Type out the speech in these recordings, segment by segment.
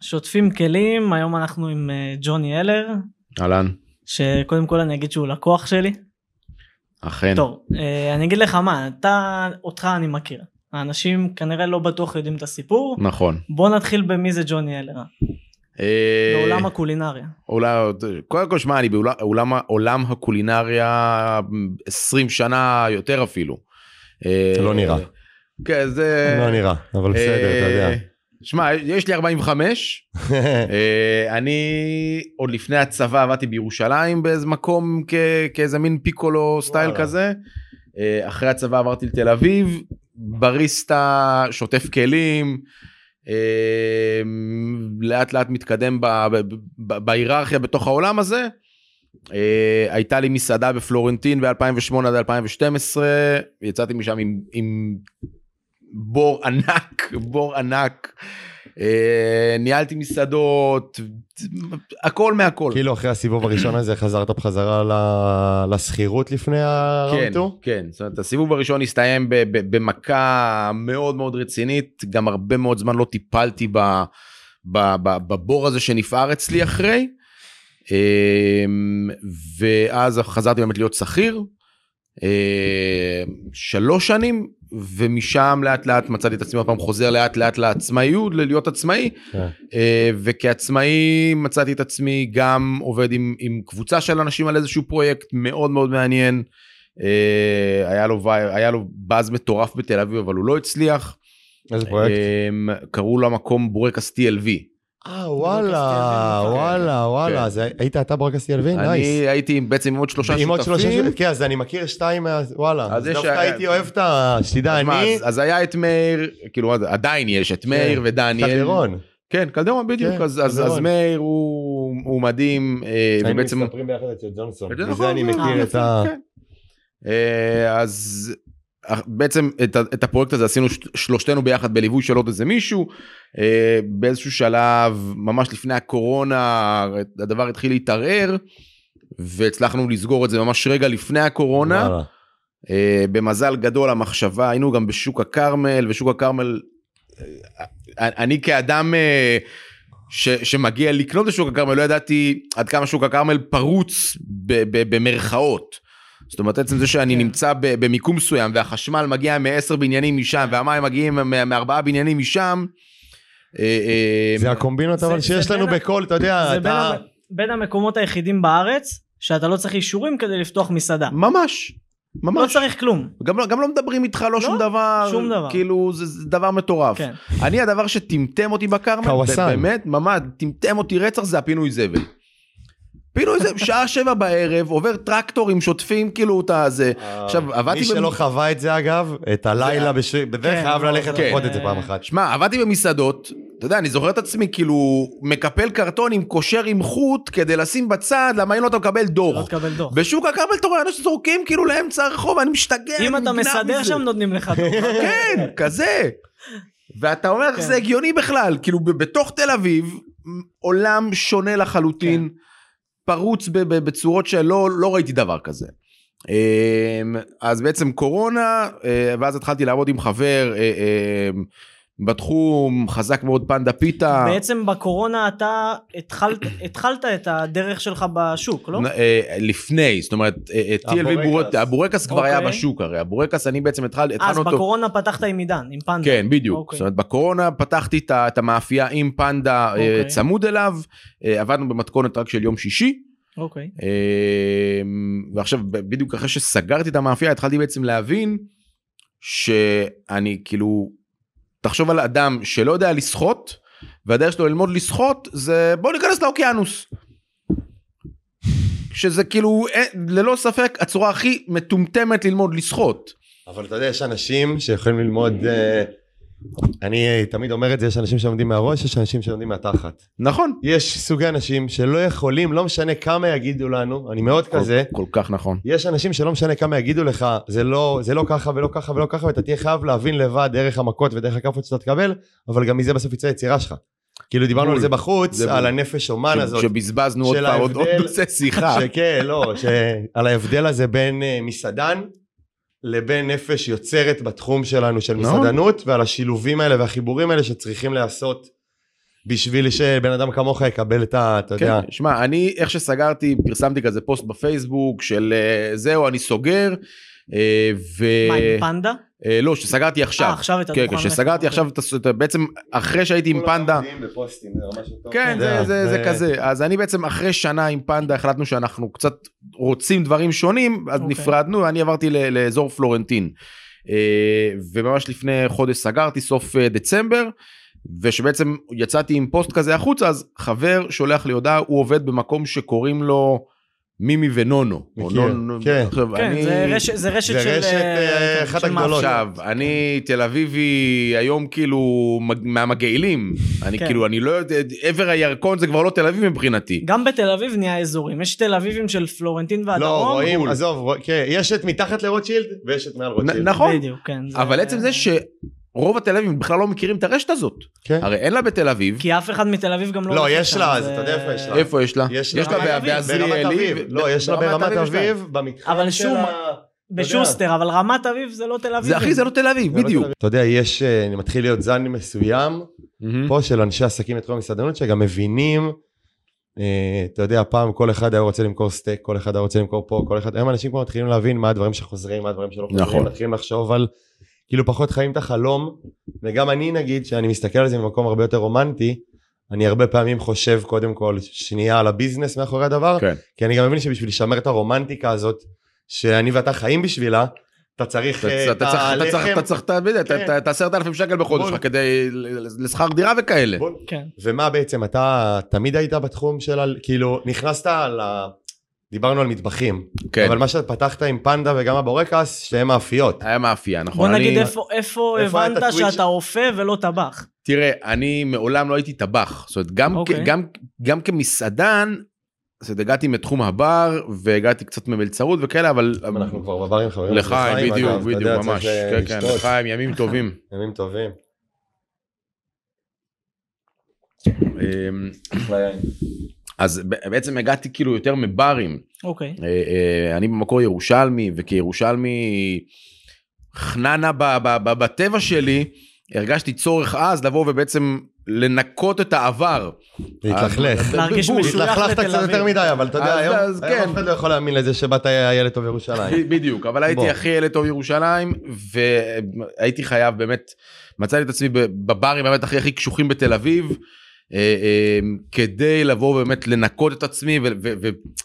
שוטפים כלים, היום אנחנו עם אה, ג'וני אלר, אהלן. שקודם כל אני אגיד שהוא לקוח שלי. אכן. טוב, אה, אני אגיד לך מה, אתה, אותך אני מכיר. האנשים כנראה לא בטוח יודעים את הסיפור. נכון. בוא נתחיל במי זה ג'וני אלר, אה, בעולם הקולינריה. אולי, קודם כל שמע, אני בעולם עולם הקולינריה 20 שנה יותר אפילו. לא נראה. כן, זה... לא נראה, אבל בסדר, אתה יודע. שמע, יש לי 45, אה, אני עוד לפני הצבא עבדתי בירושלים באיזה מקום כ- כאיזה מין פיקולו סטייל. כזה. אה, אחרי הצבא עברתי לתל אביב, בריסטה, שוטף כלים, אה, לאט לאט מתקדם ב- ב- ב- בהיררכיה בתוך העולם הזה. אה, הייתה לי מסעדה בפלורנטין ב-2008 עד 2012, יצאתי משם עם, עם בור ענק, בור ענק. אה, ניהלתי מסעדות, הכל מהכל. כאילו אחרי הסיבוב הראשון הזה חזרת בחזרה לשכירות לפני כן, הראונטור? כן, זאת אומרת הסיבוב הראשון הסתיים במכה מאוד מאוד רצינית, גם הרבה מאוד זמן לא טיפלתי בבור הזה שנפער אצלי אחרי, אמ, ואז חזרתי באמת להיות שכיר, אה, שלוש שנים, ומשם לאט לאט מצאתי את עצמי עוד פעם חוזר לאט לאט לעצמאיות, ללהיות עצמאי, כן. אה, וכעצמאי מצאתי את עצמי גם עובד עם, עם קבוצה של אנשים על איזשהו פרויקט מאוד מאוד מעניין. אה, היה לו, היה לו באז מטורף בתל אביב אבל הוא לא הצליח. איזה פרויקט? אה, קראו למקום בורקס TLV. אה וואלה. וואלה, וואלה, כן. אז היית אתה ברקס TLV? nice. אני הייתי בעצם עם עוד שלושה עם עוד שלושה שותפים. שותפים? כן, אז אני מכיר שתיים מה... וואלה. אז דווקא הייתי אוהב את ה... שתדע, אני... אז, היה את מאיר, כאילו עדיין יש את מאיר כן, ודניאל. קלדרון. כן, קלדרון בדיוק, כן, אז. מאיר הוא, מדהים, אה, היינו ובעצם מספרים ביחד אצל ג'ונסון. זה בזה נכון, אני מכיר אה, את ה... אה, אז בעצם את, את הפרויקט הזה עשינו שלושתנו ביחד בליווי של עוד איזה מישהו. אה, באיזשהו שלב ממש לפני הקורונה הדבר התחיל להתערער והצלחנו לסגור את זה ממש רגע לפני הקורונה. וואלה. אה, במזל גדול המחשבה היינו גם בשוק הכרמל ושוק הכרמל אה, אני כאדם ש, שמגיע לקנות בשוק הכרמל לא ידעתי עד כמה שוק הכרמל פרוץ ב, ב, במרכאות. זאת אומרת עצם זה שאני כן. נמצא ב, במיקום מסוים והחשמל מגיע מעשר בניינים משם והמים מגיעים מארבעה בניינים משם. אה, אה, זה הקומבינות אבל שיש לנו בכל, אתה יודע, זה בין, אתה... בין המקומות היחידים בארץ שאתה לא צריך אישורים כדי לפתוח מסעדה. ממש. לא ממש. צריך כלום. גם, לא- גם לא מדברים איתך לא, שום דבר, שום דבר. כאילו זה, זה דבר מטורף. כן. אני הדבר שטמטם אותי בכרמל, באמת, ממש, טמטם אותי רצח זה הפינוי זבל. פינוי זבל, שעה שבע בערב, עובר טרקטור עם שוטפים, כאילו את הזה. עכשיו, עבדתי מי שלא חווה את זה אגב, את הלילה, בש- בדרך כן, חייב לא, ללכת זה- לראות את זה פעם אחת. שמע, עבדתי במסעדות, אתה יודע, אני זוכר את עצמי כאילו מקפל קרטונים, קושר עם חוט כדי לשים בצד, למה אם לא אתה מקבל לא דוח. תקבל דוח. בשוק הכרמל אתה רואה אנשים זורקים כאילו לאמצע הרחוב, אני משתגע, אם אתה מסדר. שם נותנים לך דוח. כן, כזה. ואתה אומר, כן. זה הגיוני בכלל, כאילו בתוך תל אביב, עולם שונה לחלוטין, פרוץ בצורות שלא לא ראיתי דבר כזה. אמ, אז בעצם קורונה, אה, ואז התחלתי לעבוד עם חבר אה, אה, בתחום, חזק מאוד פנדה פיתה. בעצם בקורונה אתה התחלת, התחלת את הדרך שלך בשוק, לא? אה, לפני, זאת אומרת, אה, אה, TLV. בורקס, הבורקס כבר היה אוקיי. בשוק הרי, הבורקס אני בעצם התחל- אז התחלנו אותו. בקורונה פתחת עם עידן, עם פנדה. כן, בדיוק. אוקיי. זאת אומרת, בקורונה פתחתי את המאפייה עם פנדה אוקיי. צמוד אליו, עבדנו במתכונת רק של יום שישי, אוקיי. אה, ועכשיו בדיוק אחרי שסגרתי את המאפייה התחלתי בעצם להבין שאני כאילו, תחשוב על אדם שלא יודע לשחות, והדרך שלו ללמוד לשחות זה בוא ניכנס לאוקיינוס. שזה כאילו אה, ללא ספק הצורה הכי מטומטמת ללמוד לשחות. אבל אתה יודע, יש אנשים שיכולים ללמוד... אה, אני אה, תמיד אומר את זה, יש אנשים שלומדים מהראש, יש אנשים שלומדים מהתחת. נכון. יש סוגי אנשים שלא יכולים, לא משנה כמה יגידו לנו, אני מאוד כזה, כל, כל כך נכון. יש אנשים שלא משנה כמה יגידו לך, זה לא, זה לא ככה ולא ככה ולא ככה, ואתה תהיה חייב להבין לבד דרך המכות ודרך הכאפות שאתה תקבל, אבל גם מזה בסוף יצא היצירה שלך. כאילו דיברנו. על זה בחוץ, זה על. הנפש אומן ש- הזאת. שבזבזנו עוד פעם עוד נושא שיחה. שכן, לא, על ההבדל הזה בין אה, מסעדן לבין נפש יוצרת בתחום שלנו של נכון. מסעדנות, ועל השילובים האלה והחיבורים האלה שצריכים להיעשות בשביל שבן אדם כמוך יקבל את ה... אתה יודע. כן, שמע, אני איך שסגרתי, פרסמתי כזה פוסט בפייסבוק של אה, זהו, אני סוגר. אה, ו... מה, עם פנדה? אה, לא, שסגרתי עכשיו. אה, עכשיו את כן, הדוכן. עכשיו, את הס- את ה- בעצם אחרי שהייתי עם פנדה, כן, כן, זה, זה, זה זה- כזה. אז אני בעצם אחרי שנה עם פנדה החלטנו שאנחנו קצת רוצים דברים שונים, אז אוקיי. נפרדנו, אני עברתי לאזור פלורנטין. אה, וממש לפני חודש סגרתי, סוף אה, דצמבר, ושבעצם יצאתי עם פוסט כזה החוצה, אז חבר שולח לי הודעה, הוא עובד במקום שקוראים לו מימי ונונו. מכיר, נו- כן. עכשיו, כן, אני- זה רשת- זה רשת זה של... רשת, אה, כן, אחת של הגדולות. עכשיו אני תל אביבי היום כאילו מג- מהמגעילים אני כן. כאילו אני לא יודע עבר הירקון זה כבר לא תל אביב מבחינתי. גם בתל אביב נהיה אזורים, יש תל אביבים של פלורנטין לא, והדרום. רואים, גבול. עזוב, רוא- כן, יש את מתחת לרוטשילד ויש את מעל רוטשילד. נ- נכון בדיוק, כן. זה- אבל עצם זה שרוב התל אביבים בכלל לא מכירים את הרשת הזאת כן. הרי אין לה בתל אביב כי אף אחד מתל אביב גם לא... לא, יש לה, אז אתה יודע איפה יש לה? איפה יש לה? יש לה בעזריאלי. לא, יש לה ברמת. אביב, במתחם אבל של שוב, ה... בשוסטר, אבל רמת אביב זה לא תל אביב. זה אחי זה לא תל אביב בדיוק. אתה יודע, יש, אה, אני מתחיל להיות זן מסוים. פה של אנשי עסקים בתחום המסעדנות שגם מבינים, אה, אתה יודע, פעם כל אחד היה רוצה למכור סטייק, כל אחד היה רוצה למכור פה, כל אחד, היום אנשים כבר מתחילים להבין מה הדברים שחוזרים, מה הדברים שלא חוזרים, נכון. מתחילים לחשוב על, כאילו פחות חיים את החלום, וגם אני נגיד, שאני מסתכל על זה ממקום הרבה יותר רומנטי, אני הרבה פעמים חושב קודם כל שנייה על ה business מאחורי הדבר, כן. כי אני גם מבין שבשביל לשמר את הרומנטיקה הזאת, שאני ואתה חיים בשבילה, אתה צריך אתה- אה, אתה צריך- אתה צריך- הלחם, אתה צריך את כן. את העשרת אלפים שקל בחודש. שלך כדי לשכר דירה וכאלה. בול. כן. ומה בעצם אתה תמיד היית בתחום של כאילו נכנסת ל... דיברנו על מטבחים כן. אבל מה שפתחת עם פנדה וגם הבורקס שהם מאפיות היה מאפייה נכון. בוא אני- נגיד איפה איפה איפה את הבנת הטוויץ'? שאתה אופה ולא טבח. תראה, אני מעולם לא הייתי טבח. זאת אומרת, גם, אוקיי. כ, גם, גם כמסעדן, זאת אומרת, הגעתי מתחום הבר, והגעתי קצת ממלצרות וכאלה, אבל... אנחנו כבר בברים חברים לחיים, בדיוק, אגב, בדיוק, יודע, ממש. אה, כן, כן. לחיים, ימים טובים. ימים טובים אמ, אז בעצם הגעתי כאילו יותר מברים. אוקיי. אה, אה, אני במקור ירושלמי, וכירושלמי חננה בטבע שלי, הרגשתי צורך אז לבוא ובעצם לנקות את העבר. להתלכלך להרגיש. משוייך התלכלכת לתל קצת יותר אביב. מדי אבל אתה יודע היום כן. אף אחד לא יכול להאמין לזה שבאת ילד טוב ירושלים בדיוק, אבל הייתי בוא. הכי ילד טוב ירושלים, והייתי חייב באמת, מצאתי את עצמי בברים באמת הכי הכי קשוחים בתל אביב, כדי לבוא באמת לנקות את עצמי ו- ו-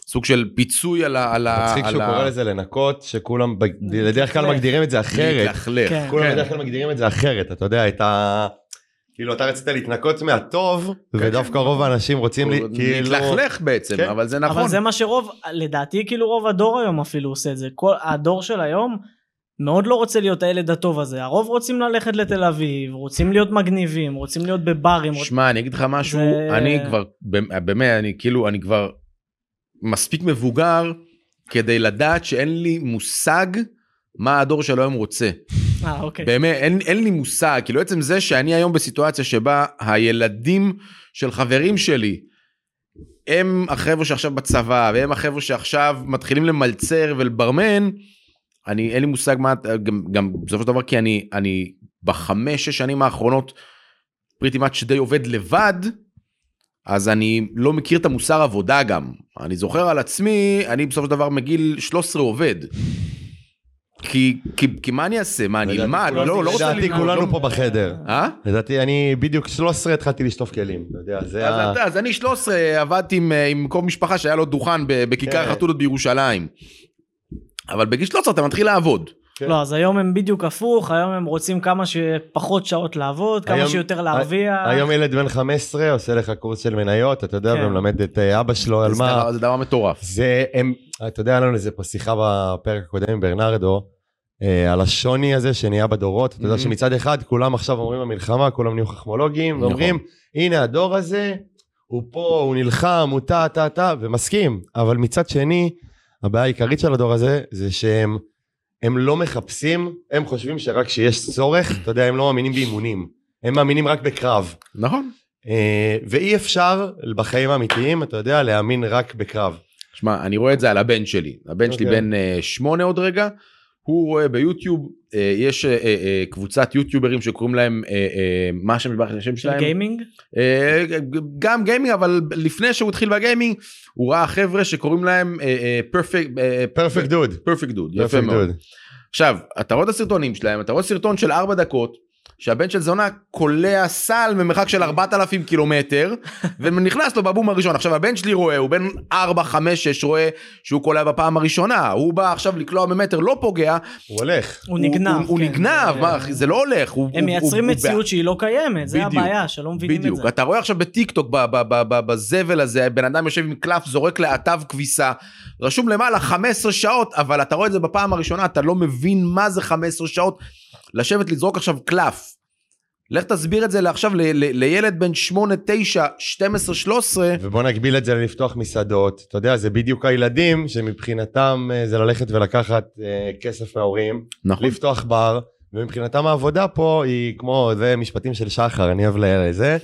וסוג של פיצוי על ה... על ה- מצחיק על שהוא קורא לזה לנקות שכולם בדרך כלל. מגדירים את זה אחרת להתלכלך. כן. כולם כן. בדרך כלל מגדירים את זה אחרת אתה יודע את ה... כאילו אתה רצית להתנקות מהטוב ודווקא רוב האנשים רוצים לי כאילו להתלכלך בעצם, כן. אבל זה נכון. אבל זה מה שרוב, לדעתי כאילו רוב הדור היום אפילו עושה את זה. כל, הדור של היום מאוד לא רוצה להיות הילד הטוב הזה. הרוב רוצים ללכת לתל אביב, רוצים להיות מגניבים, רוצים להיות בברים. רוצ... שמע, אני אגיד לך משהו, זה- אני כבר, באמת, אני כאילו, אני כבר מספיק מבוגר כדי לדעת שאין לי מושג מה הדור של היום רוצה. אה, אוקיי. באמת, אין, אין לי מושג, כאילו עצם זה שאני היום בסיטואציה שבה הילדים של חברים שלי, הם החבר'ה שעכשיו בצבא, והם החבר'ה שעכשיו מתחילים למלצר ולברמן, אני, אין לי מושג מה, גם, גם בסופו של דבר, כי אני, אני בחמש, שש שנים האחרונות, פריטי מאץ' די עובד לבד, אז אני לא מכיר את המוסר עבודה גם. אני זוכר על עצמי, אני בסופו של דבר מגיל 13 עובד. כי, כי, כי מה אני אעשה? מה, אני לדעתי אלמד? לא, לא רוצה לדעתי ללמוד. כולנו לא- פה בחדר אה? לדעתי אני בדיוק 13 התחלתי לשטוף כלים אתה יודע זה ה... אז, אני 13 עבדתי עם, אה, עם קרוב משפחה שהיה לו דוכן בכיכר כן. החתולות בירושלים. אבל בגיל 13 אתה מתחיל לעבוד. כן. לא, אז היום הם בדיוק הפוך, היום הם רוצים כמה שפחות שעות לעבוד, כמה היום- שיותר להרוויח. היום ילד בן 15 עושה לך קורס של מניות אתה יודע כן. ומלמד את אה, אבא שלו על מה זה דבר מטורף. זה הם אתה יודע היה לנו איזה פה שיחה בפרק הקודם עם ברנרדו אה, על השוני הזה שנהיה בדורות אתה יודע Mhm. שמצד אחד כולם עכשיו אומרים במלחמה כולם נהיו חכמולוגים נכון. ואומרים הנה הדור הזה הוא פה הוא נלחם הוא טה טה טה ומסכים אבל מצד שני הבעיה העיקרית של הדור הזה זה שהם הם לא מחפשים הם חושבים שרק כשיש צורך אתה יודע הם לא מאמינים באימונים הם מאמינים רק בקרב נכון. אה, ואי אפשר בחיים האמיתיים אתה יודע להאמין רק בקרב שמע, אני רואה את זה על הבן שלי. הבן שלי אוקיי. בן אה, שמונה עוד רגע. הוא רואה ביוטיוב, אה, יש אה, אה, קבוצת יוטיוברים שקוראים להם, אה, אה, מה השם השם של שלהם? gaming? אה, גם gaming, אבל לפני שהוא התחיל ב gaming, הוא ראה חבר'ה שקוראים להם Perfect, Perfect Dude. Perfect Dude, יפה מאוד. עכשיו, אתה רואה את הסרטונים שלהם, אתה רואה סרטון של 4 דקות, שהבן של זונה קולע סל ממרחק של 4,000 קילומטר ונכנס לו בבום הראשון. עכשיו הבן שלי רואה הוא בן 4 5 6 רואה שהוא קולע בפעם הראשונה. הוא בא עכשיו לקלוע ממטר לא פוגע. הוא הולך. הוא נגנב הוא, הוא כן. נגנב מה, זה לא הולך. הוא, הם הוא, מייצרים הוא, מציאות הוא, שהיא לא קיימת זה בדיוק, הבעיה שלא מבינים בדיוק. את זה. אתה רואה עכשיו בטיק טוק ב- ב- ב- ב- בזבל הזה בן אדם יושב עם קלף זורק לאטב כביסה. רשום למעלה 15 שעות אבל אתה רואה את זה בפעם הראשונה אתה לא מבין מה זה 15 שעות לשבת לזרוק עכשיו קלף. לך תסביר את זה לעכשיו ל- ל- לילד בן 8, 9, 12, 13. ובוא נגביל את זה ללפתוח מסעדות אתה יודע זה בדיוק הילדים שמבחינתם אה, זה ללכת ולקחת אה, כסף מההורים נכון. לפתוח בר ומבחינתם העבודה פה היא כמו זה משפטים של שחר אני אוהב לזה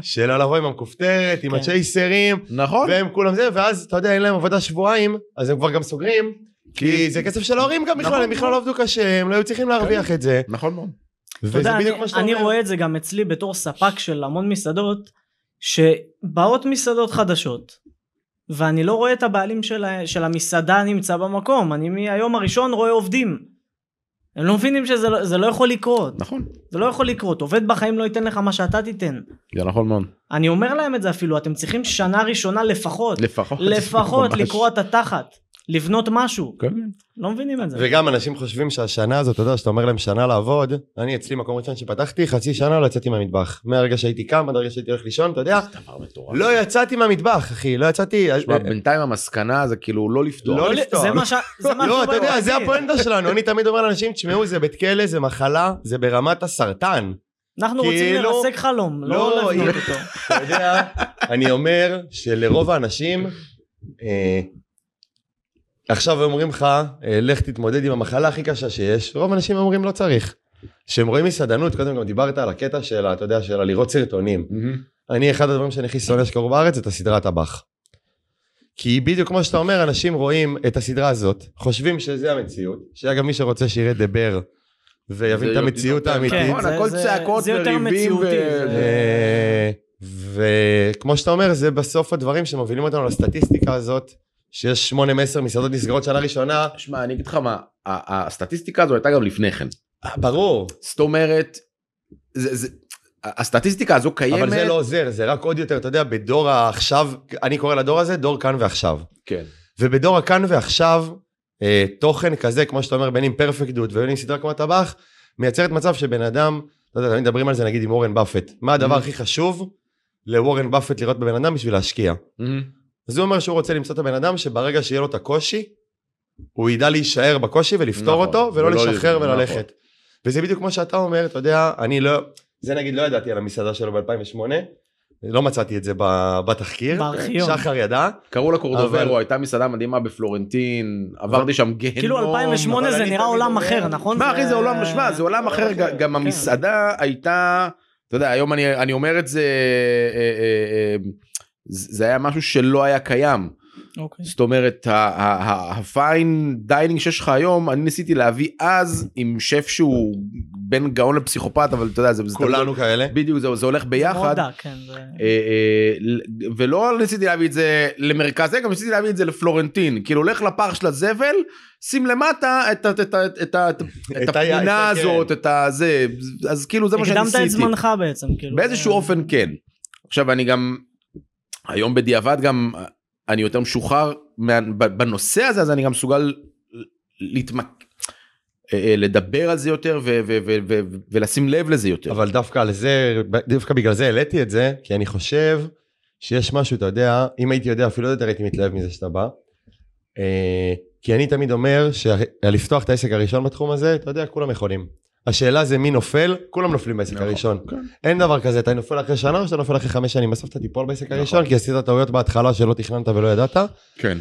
של לבוא עם המכופתרת עם כן. הצ'ייסרים נכון. והם כולם זה ואז אתה יודע אין להם עבודה שבועיים אז הם כבר גם סוגרים כי זה כסף של ההורים גם בכלל נכון. הם בכלל לא עבדו קשה הם לא היו צריכים להרוויח את זה נכון מאוד. אתה וזה יודע, בדיוק אני- מה שאתה אני אומר. רואה את זה גם אצלי בתור ספק של המון מסעדות שבאות מסעדות חדשות ואני לא רואה את הבעלים של, המסעדה נמצא במקום אני מהיום הראשון רואה עובדים. הם לא מבינים שזה לא, זה לא יכול לקרות נכון. זה לא יכול לקרות עובד בחיים לא ייתן לך מה שאתה תיתן זה נכון מאוד. אני אומר להם את זה אפילו אתם צריכים שנה ראשונה לפחות לפחות. לפחות ממש. לקרוע את התחת לבנות משהו כן. לא מבינים את זה וגם אנשים חושבים שהשנה הזאת, אתה יודע, שאתה אומר להם שנה לעבוד, אני אצלי מקום ראשון שפתחתי, חצי שנה לא יצאתי מהמטבח. מהרגע שהייתי קם עד הרגע שהייתי הולך לישון, אתה יודע. לא יצאתי מהמטבח, אחי, לא יצאתי... תשמע, בינתיים המסקנה זה כאילו לא לפתוח. לא לפתוח. זה מה ש... לא, אתה יודע, זה. הפואנטה שלנו, אני תמיד אומר לאנשים, תשמעו, זה בית כלא, זה מחלה, זה ברמת הסרטן. אנחנו רוצים כאילו- לרסק חלום, לא לא, לבנות אותו. אתה יודע, אני אומר שלרוב האנשים, אה, עכשיו אומרים לך, אה, לך תתמודד עם המחלה הכי קשה שיש, רוב האנשים אומרים לא צריך. כשהם רואים מסעדנות, קודם גם דיברת על הקטע של, אתה יודע, של לראות סרטונים. מהמם. אני, אחד הדברים שאני הכי שונא שקרו בארץ, זה את הסדרה טבח. כי בדיוק כמו שאתה אומר, אנשים רואים את הסדרה הזאת, חושבים שזה המציאות, שאגב מי שרוצה שיראה דבר ויבין את המציאות האמיתית. כן, זה- הכל צעקות וריבים ו- אה, וכמו שאתה אומר, זה בסוף הדברים שמובילים אותנו לסטטיסטיקה הזאת, שיש 8 מ-10 מסעדות נסגרות שנה ראשונה, שמע, אני אגיד לך מה, הסטטיסטיקה הזו הייתה גם לפני כן. ברור, זאת אומרת, זה- זה- הסטטיסטיקה הזו קיימת. אבל זה לא עוזר, זה רק עוד יותר, אתה יודע, בדור העכשיו, אני קורא לדור הזה דור כאן ועכשיו. כן. ובדור הכאן ועכשיו, אה, תוכן כזה, כמו שאתה אומר, בין אם פרפקט דוד ובין אם סדרה כמו הטבח, מייצרת מצב שבן אדם, אתה יודע, תמיד מדברים על זה נגיד עם וורן באפט, מה הדבר Mhm. הכי חשוב לוורן באפט לראות בבן אדם בשביל להשקיע. אז הוא אומר שהוא רוצה למצוא את הבן אדם שברגע שיהיה לו את הקושי, הוא ידע להישאר בקושי ולפתור נכון, אותו, ולא ולא- לשחרר נכון. וללכת. וזה בדיוק כמו שאתה אומר, אתה יודע, אני לא, זה נגיד לא ידעתי על המסעדה שלו ב-2008, לא מצאתי את זה בתחקיר, בארכיון. שחר ידע, קראו לה אבל- קורדוברו, הייתה מסעדה מדהימה בפלורנטין, עברתי שם גיהנום. כאילו 2008 אבל זה נראה עולם אחר, נכון? מה זה- אחי זה עולם, שמע זה עולם אחר, אחר. גם כן. המסעדה הייתה, אתה יודע היום אני אני אומר את זה, אה, אה, אה, זה היה משהו שלא היה קיים. אוקיי. זאת אומרת ה fine dining שיש לך היום אני ניסיתי להביא אז עם שף שהוא בין גאון לפסיכופת אבל אתה יודע זה כולנו כאלה. בדיוק זה, זה הולך ביחד כן. זה- אה, אה, ולא ניסיתי להביא את זה למרכז זה גם ניסיתי להביא את זה לפלורנטין כאילו לך לפח של הזבל שים למטה את, את, את, את, את את את ה- הזאת את הזה אז כאילו זה מה הקדמת שניסיתי את זמנך בעצם, כאילו. באיזשהו אופן כן. עכשיו אני גם היום בדיעבד גם אני יותר משוחרר בנושא הזה אז אני גם מסוגל להתמק... אה, אה, לדבר על זה יותר ו- ו- ו- ו- ולשים לב לזה יותר. אבל דווקא על זה, דווקא בגלל זה העליתי את זה, כי אני חושב שיש משהו, אתה יודע, אם הייתי יודע, אפילו לא יודע, הייתי מתלהב מזה שאתה בא. אה, כי אני תמיד אומר שלפתוח את העסק הראשון בתחום הזה, אתה יודע, כולם יכולים. השאלה זה מי נופל, כולם נופלים בעסק נכון, הראשון. כן. אין דבר כזה, אתה נופל אחרי שנה או שאתה נופל אחרי חמש שנים, בסוף אתה תיפול בעסק נכון. הראשון, כי עשית טעויות בהתחלה שלא תכננת ולא ידעת. כן.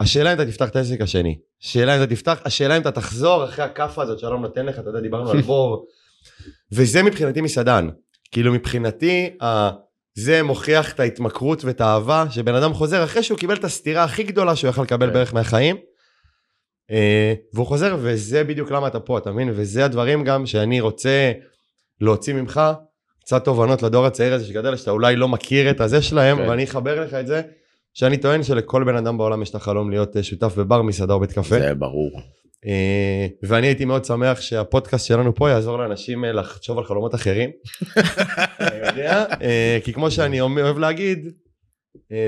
השאלה אם אתה תפתח את העסק השני. השאלה אם אתה תפתח, השאלה אם אתה תחזור אחרי הכאפה הזאת שלום נותן לך, אתה יודע, דיברנו על בור. וזה מבחינתי מסעדן. כאילו מבחינתי. זה מוכיח את ההתמכרות ואת האהבה שבן אדם חוזר אחרי שהוא קיבל את הסתירה הכי גדולה שהוא יכל לקבל כן. בערך מהחיים. אה, והוא חוזר, וזה בדיוק למה אתה פה, אתה מבין? וזה הדברים גם שאני רוצה להוציא ממך קצת תובנות לדור הצעיר הזה שגדל, שאתה אולי לא מכיר את הזה שלהם, כן. אבל אני אחבר לך את זה, שאני טוען שלכל בן אדם בעולם יש את החלום להיות אה, שותף בבר, מסעדה או בית קפה. זה ברור. אה, ואני הייתי מאוד שמח שהפודקאסט שלנו פה יעזור לאנשים לחשוב על חלומות אחרים. אני יודע, אה, כי כמו שאני אוהב להגיד,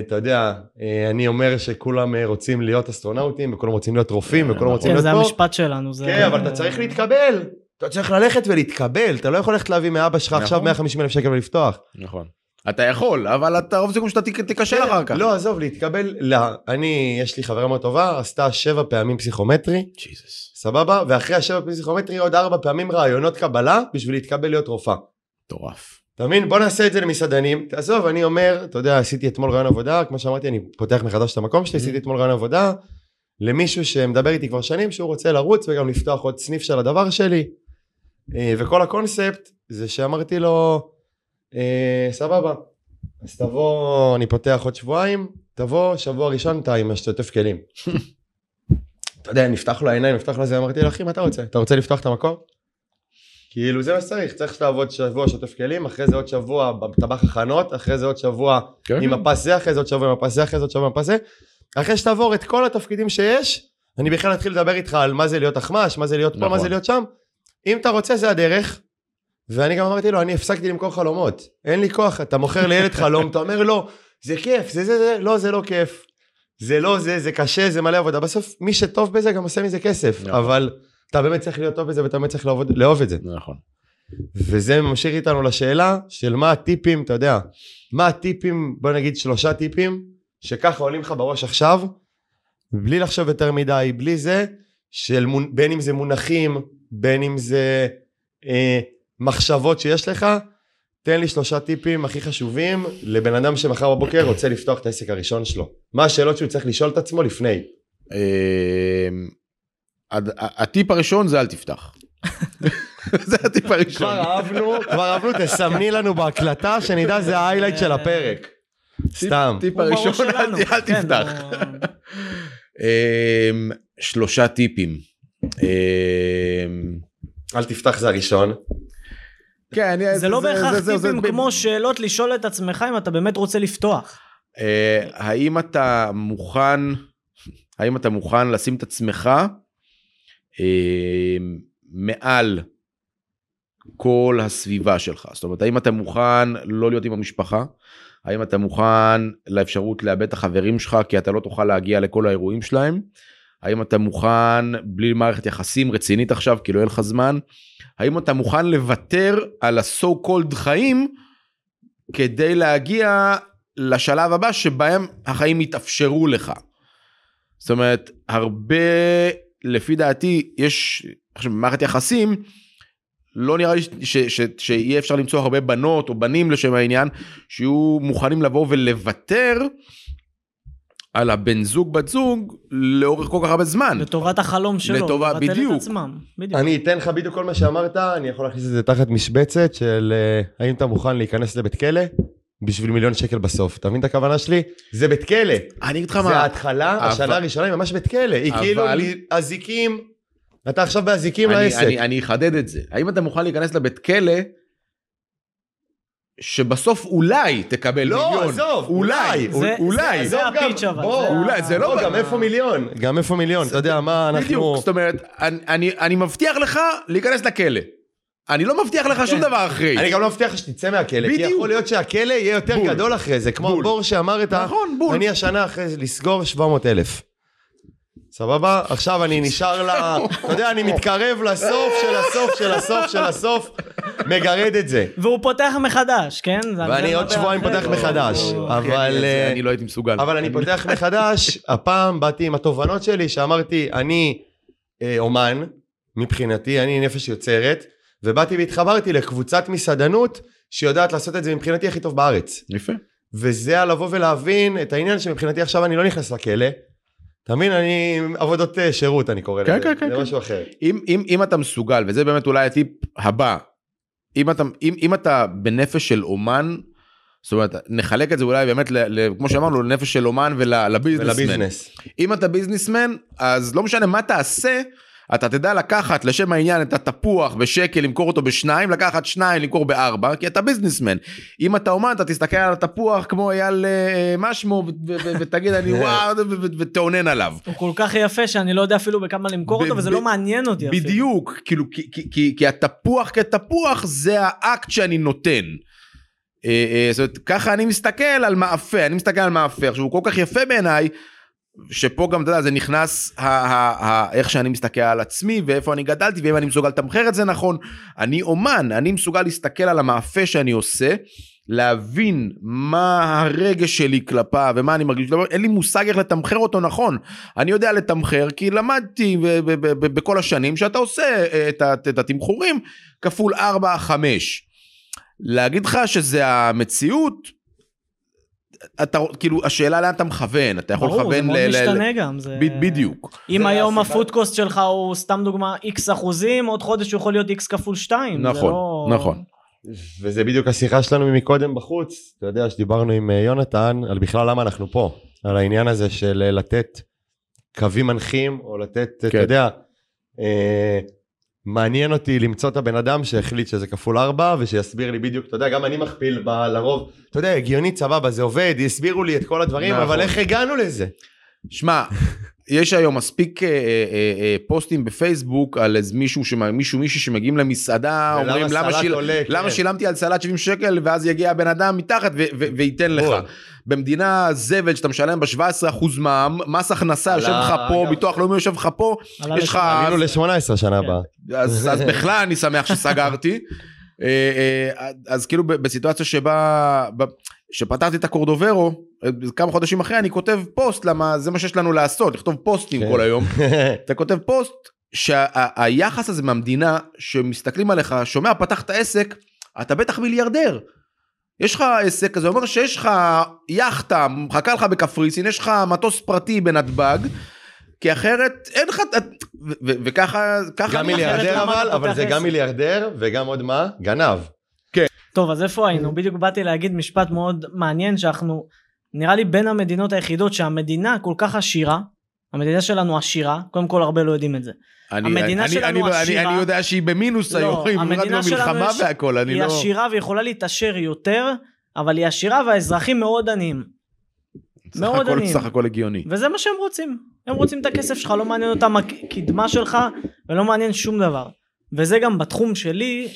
אתה יודע, אה, אני אומר שכולם אה, רוצים להיות אסטרונאוטים, וכולם רוצים להיות רופאים, כן, וכולם רוצים כן, להיות זה פה. המשפט שלנו. זה- כן, אבל אתה צריך להתקבל. אתה צריך ללכת ולהתקבל, אתה לא יכול ללכת להביא מאבא שלך עכשיו נכון. 150 אלף שקל ולפתוח. נכון. אתה יכול, אבל אתה רוב סיכוי שאתה תיכשל אחר כך. לא, עזוב, להתקבל, לא. אני, יש לי חברה מאוד טובה, עשתה שבע פעמים פסיכומטרי, ג'יזוס. סבבה? ואחרי השבע פעמים פסיכומטרי עוד ארבע פעמים רעיונות קבלה בשביל להתקבל להיות רופאה. מטורף. אתה מבין? בוא נעשה את זה למסעדנים. תעזוב, אני אומר, אתה יודע, עשיתי אתמול רעיון עבודה, כמו שאמרתי, אני פותח מחדש את המקום שלי, עשיתי אתמול רעיון עבודה למישהו שמדבר איתי כבר שנים, שהוא רוצה לרוץ וגם לפתוח עוד סניף של הדבר שלי. אה, וכל הקונספט זה שאמרתי לו, אה, סבבה, אז תבוא, אני פותח עוד שבועיים, תבוא, שבוע ראשון אתה עם השתתף כלים. אתה יודע, נפתח לו העיניים, נפתח לו זה, אמרתי לו, אחי, מה אתה רוצה? אתה רוצה לפתוח את המקום? כאילו זה מה שצריך, צריך שתעבוד שבוע שוטף כלים, אחרי זה עוד שבוע בטבח הכנות, אחרי זה עוד שבוע כן. עם הפס זה, אחרי זה עוד שבוע עם הפס זה, אחרי זה עוד שבוע עם הפס זה. אחרי שתעבור את כל התפקידים שיש, אני בכלל אתחיל לדבר איתך על מה זה להיות אחמ"ש, מה זה להיות פה, נכון. מה זה להיות שם. אם אתה רוצה זה הדרך. ואני גם אמרתי לו, אני הפסקתי למכור חלומות. אין לי כוח, אתה מוכר לילד חלום, אתה אומר לו, זה כיף, זה זה זה, לא, זה לא כיף. זה לא זה, זה קשה, זה מלא עבודה. בסוף, מי שטוב בזה גם עושה מזה כסף. נכון. אבל אתה באמת צריך להיות טוב בזה ואתה באמת צריך לעבוד, לאהוב את זה. נכון. וזה ממשיך איתנו לשאלה של מה הטיפים, אתה יודע, מה הטיפים, בוא נגיד שלושה טיפים, שככה עולים לך בראש עכשיו, בלי לחשוב יותר מדי, בלי זה, של מונ... בין אם זה מונחים, בין אם זה אה, מחשבות שיש לך, תן לי שלושה טיפים הכי חשובים לבן אדם שמחר בבוקר רוצה לפתוח את העסק הראשון שלו. מה השאלות שהוא צריך לשאול את עצמו לפני? הטיפ הראשון זה אל תפתח. זה הטיפ הראשון. כבר אהבנו, כבר אהבנו, תסמני לנו בהקלטה שנדע זה ההיילייט של הפרק. סתם. טיפ הראשון. אל כן, תפתח. אמ, שלושה טיפים. אמ, אל תפתח זה הראשון. כן, זה לא בהכרח זה- זה- זה- טיפים זה- כמו שאלות לשאול את עצמך אם אתה באמת רוצה לפתוח. אה, האם אתה מוכן, האם אתה מוכן לשים את עצמך מעל כל הסביבה שלך? זאת אומרת, האם אתה מוכן לא להיות עם המשפחה? האם אתה מוכן לאפשרות לאבד את החברים שלך כי אתה לא תוכל להגיע לכל האירועים שלהם? האם אתה מוכן בלי מערכת יחסים רצינית עכשיו כי לא יהיה לך זמן? האם אתה מוכן לוותר על ה-so called חיים כדי להגיע לשלב הבא שבהם החיים יתאפשרו לך. זאת אומרת, הרבה, לפי דעתי, יש עכשיו במערכת יחסים, לא נראה לי ש, ש, ש, שיהיה אפשר למצוא הרבה בנות או בנים לשם העניין, שיהיו מוכנים לבוא ולוותר על הבן זוג בת זוג לאורך כל כך הרבה זמן. לטובת החלום שלו. לטובה- לבטל בדיוק. את עצמם. בדיוק. אני אתן לך בדיוק כל מה שאמרת, אני יכול להכניס את זה תחת משבצת של אה, האם אתה מוכן להיכנס לבית כלא בשביל מיליון שקל בסוף. אתה מבין את הכוונה שלי? זה בית כלא. אני אגיד לך זה מה, ההתחלה, אבל- השנה הראשונה היא ממש בית כלא. היא אבל- כאילו אזיקים, אתה עכשיו באזיקים אני, לעסק. אני, אני אחדד את זה. האם אתה מוכן להיכנס לבית כלא שבסוף אולי תקבל לא, מיליון? עזוב, אולי, אולי. זה- אולי. זה גם- הפיץ' אבל. בוא, זה אולי, זה לא- לא, גם איפה מיליון? גם איפה מיליון? אתה יודע מה אנחנו... בדיוק, זאת אומרת, אני, אני, אני מבטיח לך להיכנס לכלא. אני לא מבטיח לך שום דבר אחרי. אני גם לא מבטיח לך שתצא מהכלא, כי. יכול להיות שהכלא יהיה יותר. גדול אחרי זה, כמו. הבור שאמר את ה... נכון, בול. אני השנה אחרי זה לסגור 700 אלף. סבבה? עכשיו אני נשאר ל... אתה יודע, אני מתקרב לסוף של הסוף של הסוף של הסוף, מגרד את זה. והוא פותח מחדש, כן? ואני אני עוד שבועיים. פותח מחדש. אבל, כן, זה אה, אני לא הייתי מסוגל. אבל אני פותח מחדש, הפעם באתי עם התובנות שלי, שאמרתי, אני אה, אומן, מבחינתי, אני נפש יוצרת, ובאתי והתחברתי לקבוצת מסעדנות, שיודעת לעשות את זה מבחינתי הכי טוב בארץ. יפה. וזה על לבוא ולהבין את העניין שמבחינתי עכשיו אני לא נכנס לכלא. אתה מבין? אני עבודות אה, שירות אני קורא כן, לזה, כן, כן, זה כן. משהו אחר. אם, אם, אם אתה מסוגל, וזה באמת אולי הטיפ הבא, אם אתה, אם, אם אתה בנפש של אומן, זאת אומרת, נחלק את זה אולי באמת, ל, ל, כמו שאמרנו, לנפש של אומן ולביזנסמן. ולביזנס. אם אתה ביזנסמן, אז לא משנה מה תעשה, אתה תדע לקחת לשם העניין את התפוח בשקל, למכור אותו בשניים, לקחת שניים, למכור בארבע, כי אתה ביזנסמן. אם אתה אומן, אתה תסתכל על התפוח כמו אייל אה, משמו, ו- ו- ו- ותגיד אני וואו, ותאונן עליו. הוא כל כך יפה שאני לא יודע אפילו בכמה למכור אותו, וזה לא מעניין אותי אפילו. בדיוק, כאילו, כי, התפוח כתפוח זה האקט שאני נותן. אה, אה, זאת אומרת, ככה אני מסתכל על מאפה, אני מסתכל על מאפה, עכשיו הוא כל כך יפה בעיניי, שפה גם, אתה יודע, זה נכנס ה, ה, ה, איך שאני מסתכל על עצמי ואיפה אני גדלתי ואם אני מסוגל לתמחר את זה נכון. אני אומן, אני מסוגל להסתכל על המאפה שאני עושה, להבין מה הרגש שלי כלפיו ומה אני מרגיש, אין לי מושג איך לתמחר אותו נכון. אני יודע לתמחר כי למדתי בכל השנים שאתה עושה אה, את, את התמחורים כפול 4-5. להגיד לך שזה המציאות, אתה כאילו השאלה לאן אתה מכוון אתה יכול ברור, זה לכוון מאוד ל- ל- משתנה גם. זה... בדיוק אם זה היום הפודקוסט שלך הוא סתם דוגמה איקס אחוזים, עוד חודש הוא יכול להיות איקס כפול שתיים. זה נכון לא- נכון וזה בדיוק השיחה שלנו מקודם בחוץ, אתה יודע שדיברנו עם אה, יונתן על בכלל למה אנחנו פה, על העניין הזה של אה, לתת קווים מנחים, או לתת, אתה כן. יודע, אה, מעניין אותי למצוא את הבן אדם שהחליט שזה כפול ארבע, ושיסביר לי בדיוק, אתה יודע, גם אני מכפיל ב- לרוב, אתה יודע, הגיוני, סבבה, זה עובד, הסבירו לי את כל הדברים, נכון. אבל איך הגענו לזה? שמע, יש היום מספיק אה, אה, אה, פוסטים בפייסבוק על איזה מישהו, מישהו מישהי שמגיעים למסעדה, אומרים למה, שיל... עולה, למה כן. שילמתי על סלט 70 שקל ואז יגיע הבן אדם מתחת ו- ו- וייתן לך. בול. במדינה זבל שאתה משלם ב-17% מע"מ, מס הכנסה יושב לך פה, אגב. ביטוח לאומי יושב לך פה, יש לך... עלינו ל-18 שנה הבאה. אז, אז בכלל אני שמח שסגרתי. אה, אה, אז כאילו בסיטואציה שבה, שפתחתי את הקורדוברו, אה, כמה חודשים אחרי אני כותב פוסט, למה זה מה שיש לנו לעשות, לכתוב פוסטים כן. כל היום. אתה כותב פוסט שהיחס הזה מהמדינה, שמסתכלים עליך, שומע, פתחת עסק, אתה בטח מיליארדר. יש לך עסק כזה, אומר שיש לך יאכטה, מחכה לך בקפריסין, יש לך מטוס פרטי בנתב"ג, כי אחרת אין לך, ו- ו- וככה, ככה גם מיליארדר אבל, אבל זה גם? מיליארדר, וגם עוד מה? גנב. טוב, אז איפה היינו? בדיוק באתי להגיד משפט מאוד מעניין שאנחנו, נראה לי בין המדינות היחידות שהמדינה כל כך עשירה, המדינה שלנו עשירה, קודם כל הרבה לא יודעים את זה. אני, המדינה אני, שלנו אני, עשירה. אני, אני יודע שהיא במינוס לא, היום, היא המדינה שלנו במלחמה יש- והכל, אני היא לא... עשירה ויכולה להתעשר יותר, אבל היא עשירה והאזרחים מאוד עניים. מאוד עניים. סך הכל הגיוני. וזה מה שהם רוצים. הם רוצים את הכסף שלך, לא מעניין אותם הקדמה שלך, ולא מעניין שום דבר. וזה גם בתחום שלי,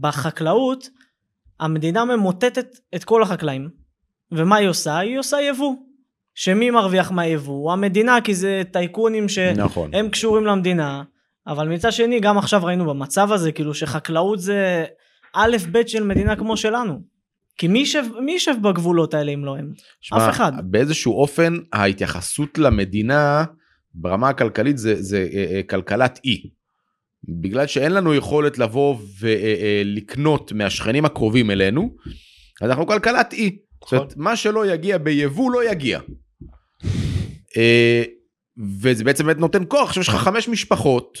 בחקלאות, המדינה ממוטטת את כל החקלאים. ומה היא עושה? היא עושה יבוא. שמי מרוויח מהיבוא? המדינה, כי זה טייקונים שהם נכון. קשורים למדינה. אבל מצד שני, גם עכשיו ראינו במצב הזה, כאילו שחקלאות זה א' ב' של מדינה כמו שלנו. כי מי יישב, מי יישב בגבולות האלה אם לא הם? שמע, אף אחד. באיזשהו אופן ההתייחסות למדינה ברמה הכלכלית זה, זה אה, אה, כלכלת אי. בגלל שאין לנו יכולת לבוא ולקנות מהשכנים הקרובים אלינו, אז אנחנו כלכלת אי. זאת אומרת, מה שלא יגיע ביבוא לא יגיע. אה, וזה בעצם באמת נותן כוח, עכשיו יש לך חמש משפחות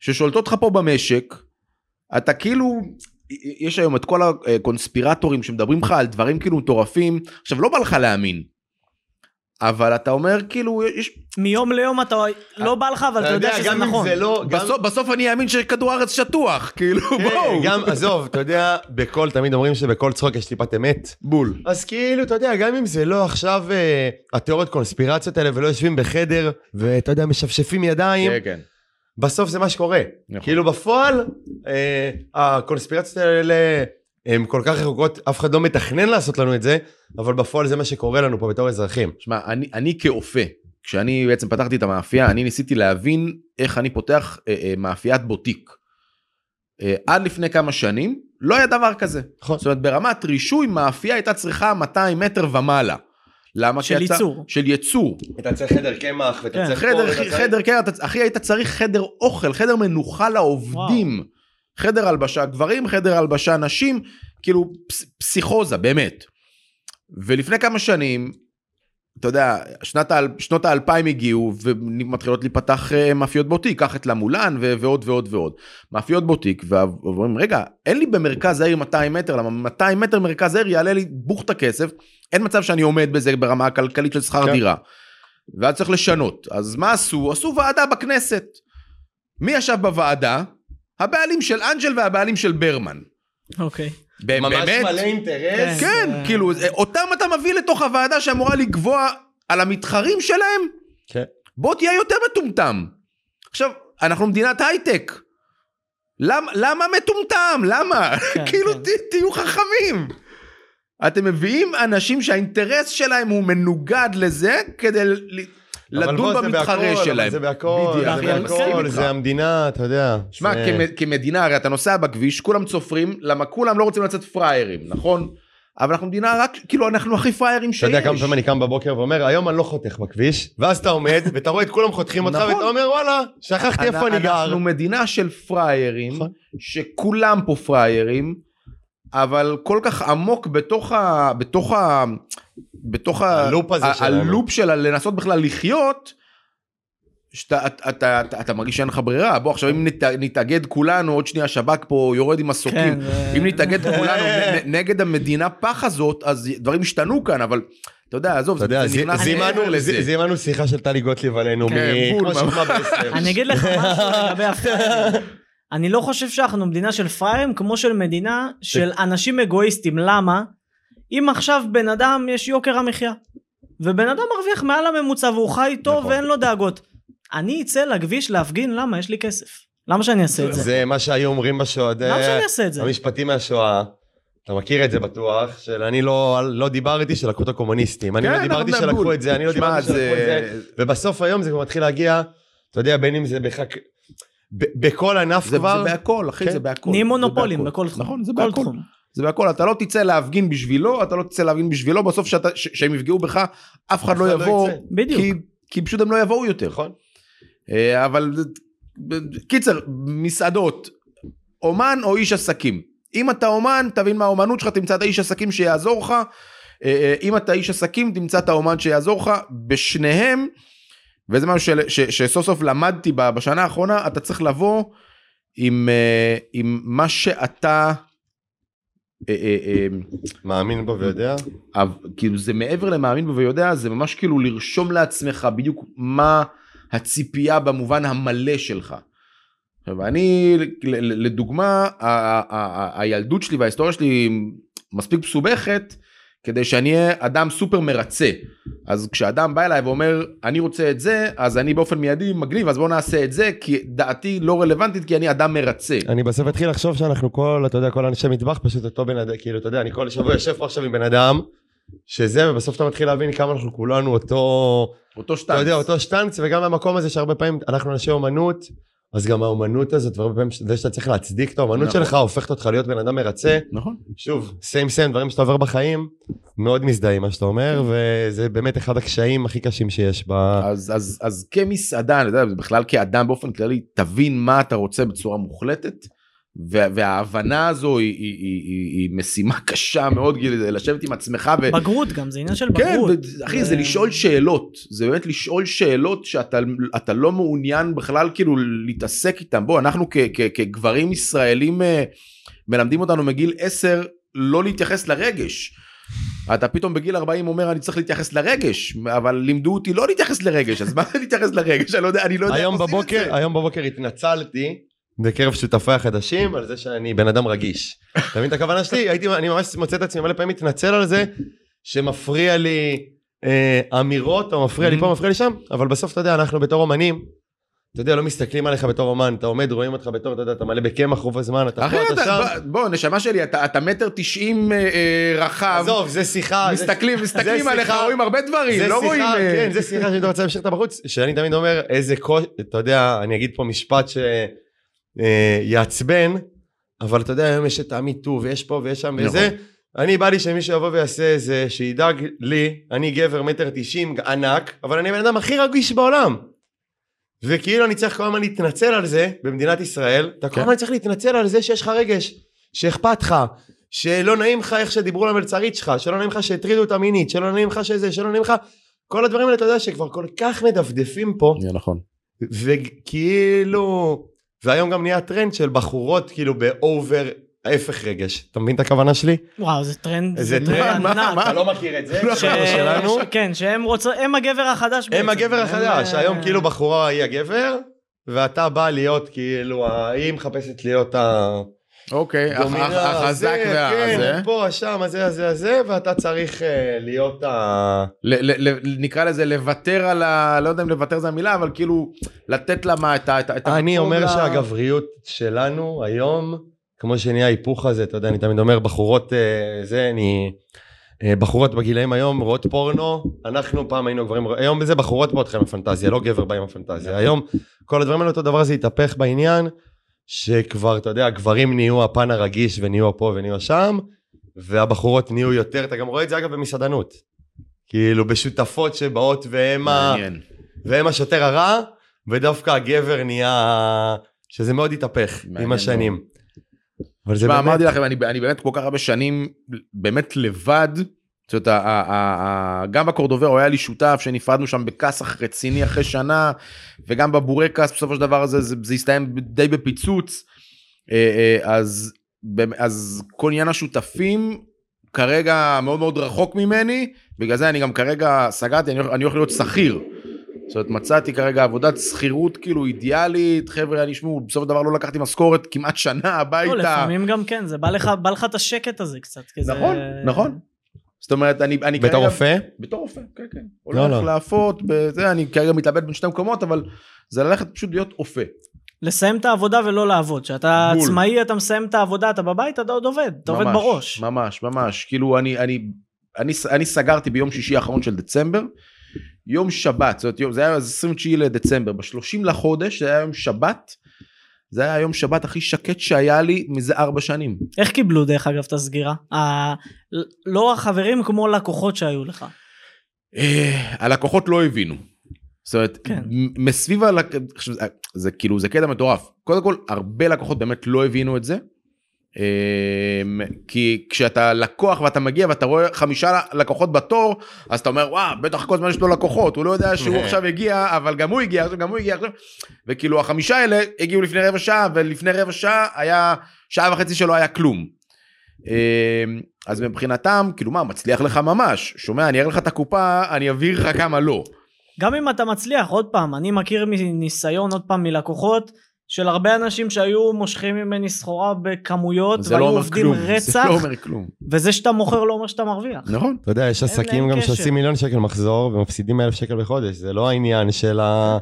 ששולטות לך פה במשק, אתה כאילו, יש היום את כל הקונספירטורים שמדברים לך על דברים כאילו מטורפים, עכשיו לא בא לך להאמין, אבל אתה אומר כאילו, יש, מיום ליום אתה לא בא לך אבל אתה יודע שזה נכון. זה לא... גם- בסוף, בסוף אני אאמין שכדור הארץ שטוח, כאילו כן, בואו, גם, עזוב, אתה יודע, בכל, תמיד אומרים שבכל צחוק יש טיפת אמת. בול. אז כאילו, אתה יודע, גם אם זה לא עכשיו אה, התיאוריות קונספירציות האלה ולא יושבים בחדר, ואתה יודע, משפשפים ידיים, כן, כן. בסוף זה מה שקורה. נכון. כאילו בפועל, אה, הקונספירציות האלה הן כל כך רחוקות, אף אחד לא מתכנן לעשות לנו את זה, אבל בפועל זה מה שקורה לנו פה בתור אזרחים. שמע, אני, אני כאופה, כשאני בעצם פתחתי את המאפייה, אני ניסיתי להבין איך אני פותח אה, אה, מאפיית בוטיק. אה, עד לפני כמה שנים לא היה דבר כזה. נכון. זאת אומרת ברמת רישוי מאפייה הייתה צריכה 200 מטר ומעלה. למה? של אתה- ייצור. של ייצור. אתה צריך חדר קמח, ואתה כן. צריך... חדר, פה, ואתה חדר, אתה, אחי היית צריך חדר אוכל, חדר מנוחה לעובדים. חדר הלבשה גברים, חדר הלבשה נשים, כאילו פס, פסיכוזה, באמת. ולפני כמה שנים, אתה יודע, שנת, שנות האלפיים הגיעו ומתחילות להיפתח אה, מאפיות בוטיק, קח את למולן ו- ועוד ועוד ועוד. מאפיות בוטיק, ואומרים, רגע, אין לי במרכז העיר 200 מטר, למה 200 מטר מרכז העיר יעלה לי בוכטה כסף, אין מצב שאני עומד בזה ברמה הכלכלית של שכר כן. דירה. ואז צריך לשנות. אז מה עשו? עשו ועדה בכנסת. מי ישב בוועדה? הבעלים של אנג'ל והבעלים של ברמן. אוקיי. ממש באמת? מלא אינטרס. כן, זה- כאילו, אותם אתה מביא לתוך הוועדה שאמורה לקבוע על המתחרים שלהם, כן. בוא תהיה יותר מטומטם. עכשיו, אנחנו מדינת הייטק. למה, למה מטומטם? למה? כן, כאילו, כן. ת, תהיו חכמים. אתם מביאים אנשים שהאינטרס שלהם הוא מנוגד לזה כדי לדון במתחרה שלהם. זה בהכל, זה בהכל. זה המדינה, אתה יודע. שמע, כמדינה, הרי אתה נוסע בכביש, כולם צופרים, למה כולם לא רוצים לצאת פראיירים, נכון? אבל אנחנו מדינה רק, כאילו, אנחנו הכי פראיירים שיש. אתה יודע כמה פעמים אני קם בבוקר ואומר, היום אני לא חותך בכביש, ואז אתה עומד, ואתה רואה את כולם חותכים אותך, נכון. ואתה אומר, וואלה, שכחתי איפה אני גר. אנחנו מדינה של פראיירים, נכון. שכולם פה פראיירים, אבל כל כך עמוק בתוך ה... בתוך ה... בתוך. הלופ הזה ה- שלנו. הלופ של לנסות בכלל לחיות, שאתה אתה, אתה, אתה, אתה מרגיש שאין לך ברירה. בוא עכשיו אם נת, נתאגד כולנו, עוד שנייה שב"כ פה יורד עם מסוקים. כן, אם נתאגד כולנו נ- נגד המדינה פח הזאת, אז דברים השתנו כאן, אבל אתה יודע, עזוב, אתה יודע, זה נכנס זימנו- מעבר לזה. זי- זימנו שיחה של טלי גוטליב עלינו, כן, מ- בול, כמו. שהוקמה בעשר. אני אגיד לך משהו לגבי הפראיירים. אני לא חושב שאנחנו מדינה של פראיירים כמו של מדינה של אנשים אגואיסטים. למה? אם עכשיו בן אדם יש יוקר המחיה, ובן אדם מרוויח מעל הממוצע והוא חי טוב נכון. ואין לו דאגות. אני אצא לכביש להפגין למה? יש לי כסף. למה שאני אעשה את זה? זה מה שהיו אומרים בשואה. זה- למה שאני אעשה את זה? המשפטים מהשואה. אתה מכיר את זה בטוח, של אני לא, לא דיברתי שלקחו את הקומוניסטים, אני כן, לא אנחנו דיברתי. שלקחו את זה, אני לא דיברתי שלקחו זה- את זה, ובסוף היום זה כבר מתחיל להגיע, אתה יודע, בין אם זה בחק... ב- בכל ענף זה, כבר, זה בהכל, אחי, כן. זה בהכל. נהיים מונופולים. בכל תחום. נכון, זה כל בהכל. תחום. זה בהכל, אתה לא תצא להפגין בשבילו, אתה לא תצא להפגין בשבילו, בסוף שאתה, ש, שהם יפגעו בך, אף אחד אף לא אחד לא יבוא. בדיוק. כי, כי פשוט הם לא יבואו יותר. נכון? אה, אבל קיצר, מסעדות, אומן או איש עסקים. אם אתה אומן, תבין מה האומנות שלך, תמצא את האיש עסקים שיעזור לך. אה, אה, אם אתה איש עסקים, תמצא את האומן שיעזור לך. בשניהם, וזה משהו של, ש, שסוף סוף למדתי בשנה האחרונה, אתה צריך לבוא עם, אה, עם מה שאתה... אה, אה, מאמין בו ויודע. כאילו זה מעבר למאמין בו ויודע זה ממש כאילו לרשום לעצמך בדיוק מה הציפייה במובן המלא שלך. עכשיו אני לדוגמה הילדות שלי וההיסטוריה שלי מספיק מסובכת כדי שאני אהיה אדם סופר מרצה אז כשאדם בא אליי ואומר אני רוצה את זה אז אני באופן מיידי מגניב אז בוא נעשה את זה כי דעתי לא רלוונטית כי אני אדם מרצה. אני בסוף אתחיל לחשוב שאנחנו כל, אתה יודע, כל אנשי מטבח פשוט אותו בן אדם, כאילו, אתה יודע, אני כל שבוע יושב פה עכשיו עם בן אדם, שזה, ובסוף אתה מתחיל להבין כמה אנחנו כולנו אותו, אותו אתה שטנץ. יודע, אותו שטנץ, וגם המקום הזה שהרבה פעמים אנחנו אנשי אומנות, אז גם האומנות הזאת, והרבה פעמים זה שאתה צריך להצדיק את האומנות נכון. שלך, הופכת אותך להיות בן אדם מרצה. נכון. שוב, סיים סיים, דברים שאתה עובר בחיים, מאוד מזדהה עם מה שאתה אומר, וזה באמת אחד הקשיים הכי קשים שיש ב... אז, אז, אז כמסעדן, אתה יודע, בכלל כאדם באופן כללי, תבין מה אתה רוצה בצורה מוחלטת, וההבנה הזו היא, היא, היא, היא, היא משימה קשה מאוד, לשבת עם עצמך ו... בגרות גם, זה עניין של כן, בגרות. ו- אחי, זה לשאול שאלות, זה באמת לשאול שאלות שאתה אתה לא מעוניין בכלל כאילו להתעסק איתן. בוא, אנחנו כ, כ, כגברים ישראלים אה, מלמדים אותנו מגיל 10 לא להתייחס לרגש. אתה פתאום בגיל 40 אומר אני צריך להתייחס לרגש, אבל לימדו אותי לא להתייחס לרגש, אז מה להתייחס לרגש? אני לא יודע, אני לא יודע היום בבוקר. היום בבוקר התנצלתי בקרב שותפיי החדשים על זה שאני בן אדם רגיש. אתה מבין את הכוונה שלי? הייתי, אני ממש מוצא את עצמי מלא פעמים מתנצל על זה שמפריע לי אה, אמירות או מפריע לי Mm-hmm. פה מפריע לי שם, אבל בסוף אתה יודע אנחנו בתור אומנים, אתה יודע לא מסתכלים עליך בתור אומן, אתה עומד רואים אותך בתור, אתה יודע, אתה מלא בקמח רוב הזמן, אתה פה, אתה שם. בוא, נשמה שלי, אתה אתה מטר תשעים אה, אה, רחב, עזוב, זה שיחה. זה- מסתכלים, זה מסתכלים עליך, שיחה- רואים הרבה דברים, לא שיחה, רואים... אה, כן, זה שיחה שאני רוצה להמשיך אותה בחוץ, שאני תמיד אומר איזה קושי, אתה יודע, אני אגיד פה משפט שיעצבן, אבל אתה יודע, היום יש את המיטו, ויש פה ויש שם נכון. וזה, אני בא לי שמישהו יבוא ויעשה איזה, שידאג לי, אני גבר מטר תשעים ענק, אבל אני הבן אדם הכי רגיש בעולם. וכאילו אני צריך כל הזמן להתנצל על זה במדינת ישראל, אתה כל כן. הזמן צריך להתנצל על זה שיש לך רגש, שאכפת לך, שלא נעים לך איך שדיברו למלצרית שלך, שלא נעים לך שהטרידו אותה מינית, שלא נעים לך שזה, שלא נעים לך, כל הדברים האלה אתה יודע שכבר כל כך מדפדפים פה, נכון. וכאילו, והיום גם נהיה טרנד של בחורות כאילו ב over ההפך רגש, אתה מבין את הכוונה שלי? וואו, זה טרנד. זה זה טרנד, ענק. מה? אתה לא מכיר את זה? ש- חבר'ה שלנו, ש- כן, שהם רוצות, הם הגבר החדש בעצם. הם הגבר החדש, הם, היום אה, כאילו בחורה היא הגבר, ואתה בא להיות כאילו, ה- היא מחפשת להיות אוקיי, החזק הזה, והזה. כן, פה, שם, הזה, הזה, הזה, ואתה צריך אה, להיות ה... נקרא לזה לוותר על ה... לא יודע אם לוותר זה המילה, אבל כאילו לתת לה מה, את ה... אני אומר שהגבריות שלנו היום, כמו שנהיה ההיפוך הזה, אתה יודע, אני תמיד אומר, בחורות, אה, זה, אני... אה, בחורות בגילאים היום רואות פורנו, אנחנו פעם היינו גברים, היום זה בחורות באות לך עם הפנטזיה, לא גבר בא עם הפנטזיה. היום כל הדברים האלה, אותו דבר הזה התהפך בעניין, שכבר, אתה יודע, הגברים נהיו הפן הרגיש ונהיו פה ונהיו שם, והבחורות נהיו יותר, אתה גם רואה את זה אגב במסעדנות. כאילו בשותפות שבאות והם ה... והם השוטר הרע, ודווקא הגבר נהיה... שזה מאוד התהפך עם השנים. אבל זה באמת... אמרתי לכם, אני, אני באמת כל כך הרבה שנים באמת לבד. זאת אומרת, גם בקורדובר הוא היה לי שותף שנפרדנו שם בכסח רציני אחרי שנה, וגם בבורקס בסופו של דבר זה, זה, זה הסתיים די בפיצוץ. אה, אה, אז, אז כל עניין השותפים כרגע מאוד מאוד רחוק ממני, בגלל זה אני גם כרגע סגרתי, אני אני הולך להיות שכיר. זאת אומרת, מצאתי כרגע עבודת שכירות כאילו אידיאלית, חבר'ה, אני אשמעו, בסופו של דבר לא לקחתי משכורת כמעט שנה הביתה. לא, לפעמים גם כן, זה בא לך, בא לך את השקט הזה קצת. כי זה- נכון, נכון. זאת אומרת, אני, אני בתור רופא? בתור רופא, כן, כן. לא, הולך לא. להפות, בזה, אני כרגע מתלבט בין שתי מקומות, אבל זה ללכת פשוט להיות אופה. לסיים את העבודה ולא לעבוד. כשאתה בול. עצמאי, אתה מסיים את העבודה, אתה בבית, אתה עוד עובד, אתה עובד ממש, בראש. ממש, ממש. כאילו, אני, אני, אני, אני סגרתי ביום שישי האחרון של דצמבר, יום שבת, זאת אומרת, זה היה 29 לדצמבר, ב-30 לחודש, זה היה יום שבת, זה היה יום שבת הכי שקט שהיה לי מזה ארבע שנים. איך קיבלו דרך אגב את הסגירה? ה- לא החברים כמו לקוחות שהיו לך. אה, הלקוחות לא הבינו. זאת אומרת, כן. מסביב זה- זה כאילו, זה קטע מטורף. קודם כל, הרבה לקוחות באמת לא הבינו את זה. אה, כי כשאתה לקוח ואתה מגיע ואתה רואה חמישה לקוחות בתור, אז אתה אומר, וואו, בטח כל הזמן יש לו לקוחות, הוא לא יודע שהוא עכשיו הגיע, אבל גם הוא הגיע, עכשיו גם הוא הגיע עכשיו. וכאילו, החמישה האלה הגיעו לפני רבע שעה, ולפני רבע שעה היה שעה וחצי שלא היה כלום. אה, אז מבחינתם, כאילו מה, מצליח לך ממש. שומע, אני אראה לך את הקופה, אני אבהיר לך כמה לא. גם אם אתה מצליח, עוד פעם, אני מכיר מניסיון, עוד פעם, מלקוחות, של הרבה אנשים שהיו מושכים ממני סחורה בכמויות, זה והיו לא עובדים כלום. רצח, זה לא אומר כלום. וזה שאתה מוכר לא אומר שאתה מרוויח. נכון. אתה יודע, יש אין עסקים גם קשר. שעושים מיליון שקל מחזור ומפסידים אלף שקל בחודש, זה לא העניין של ה...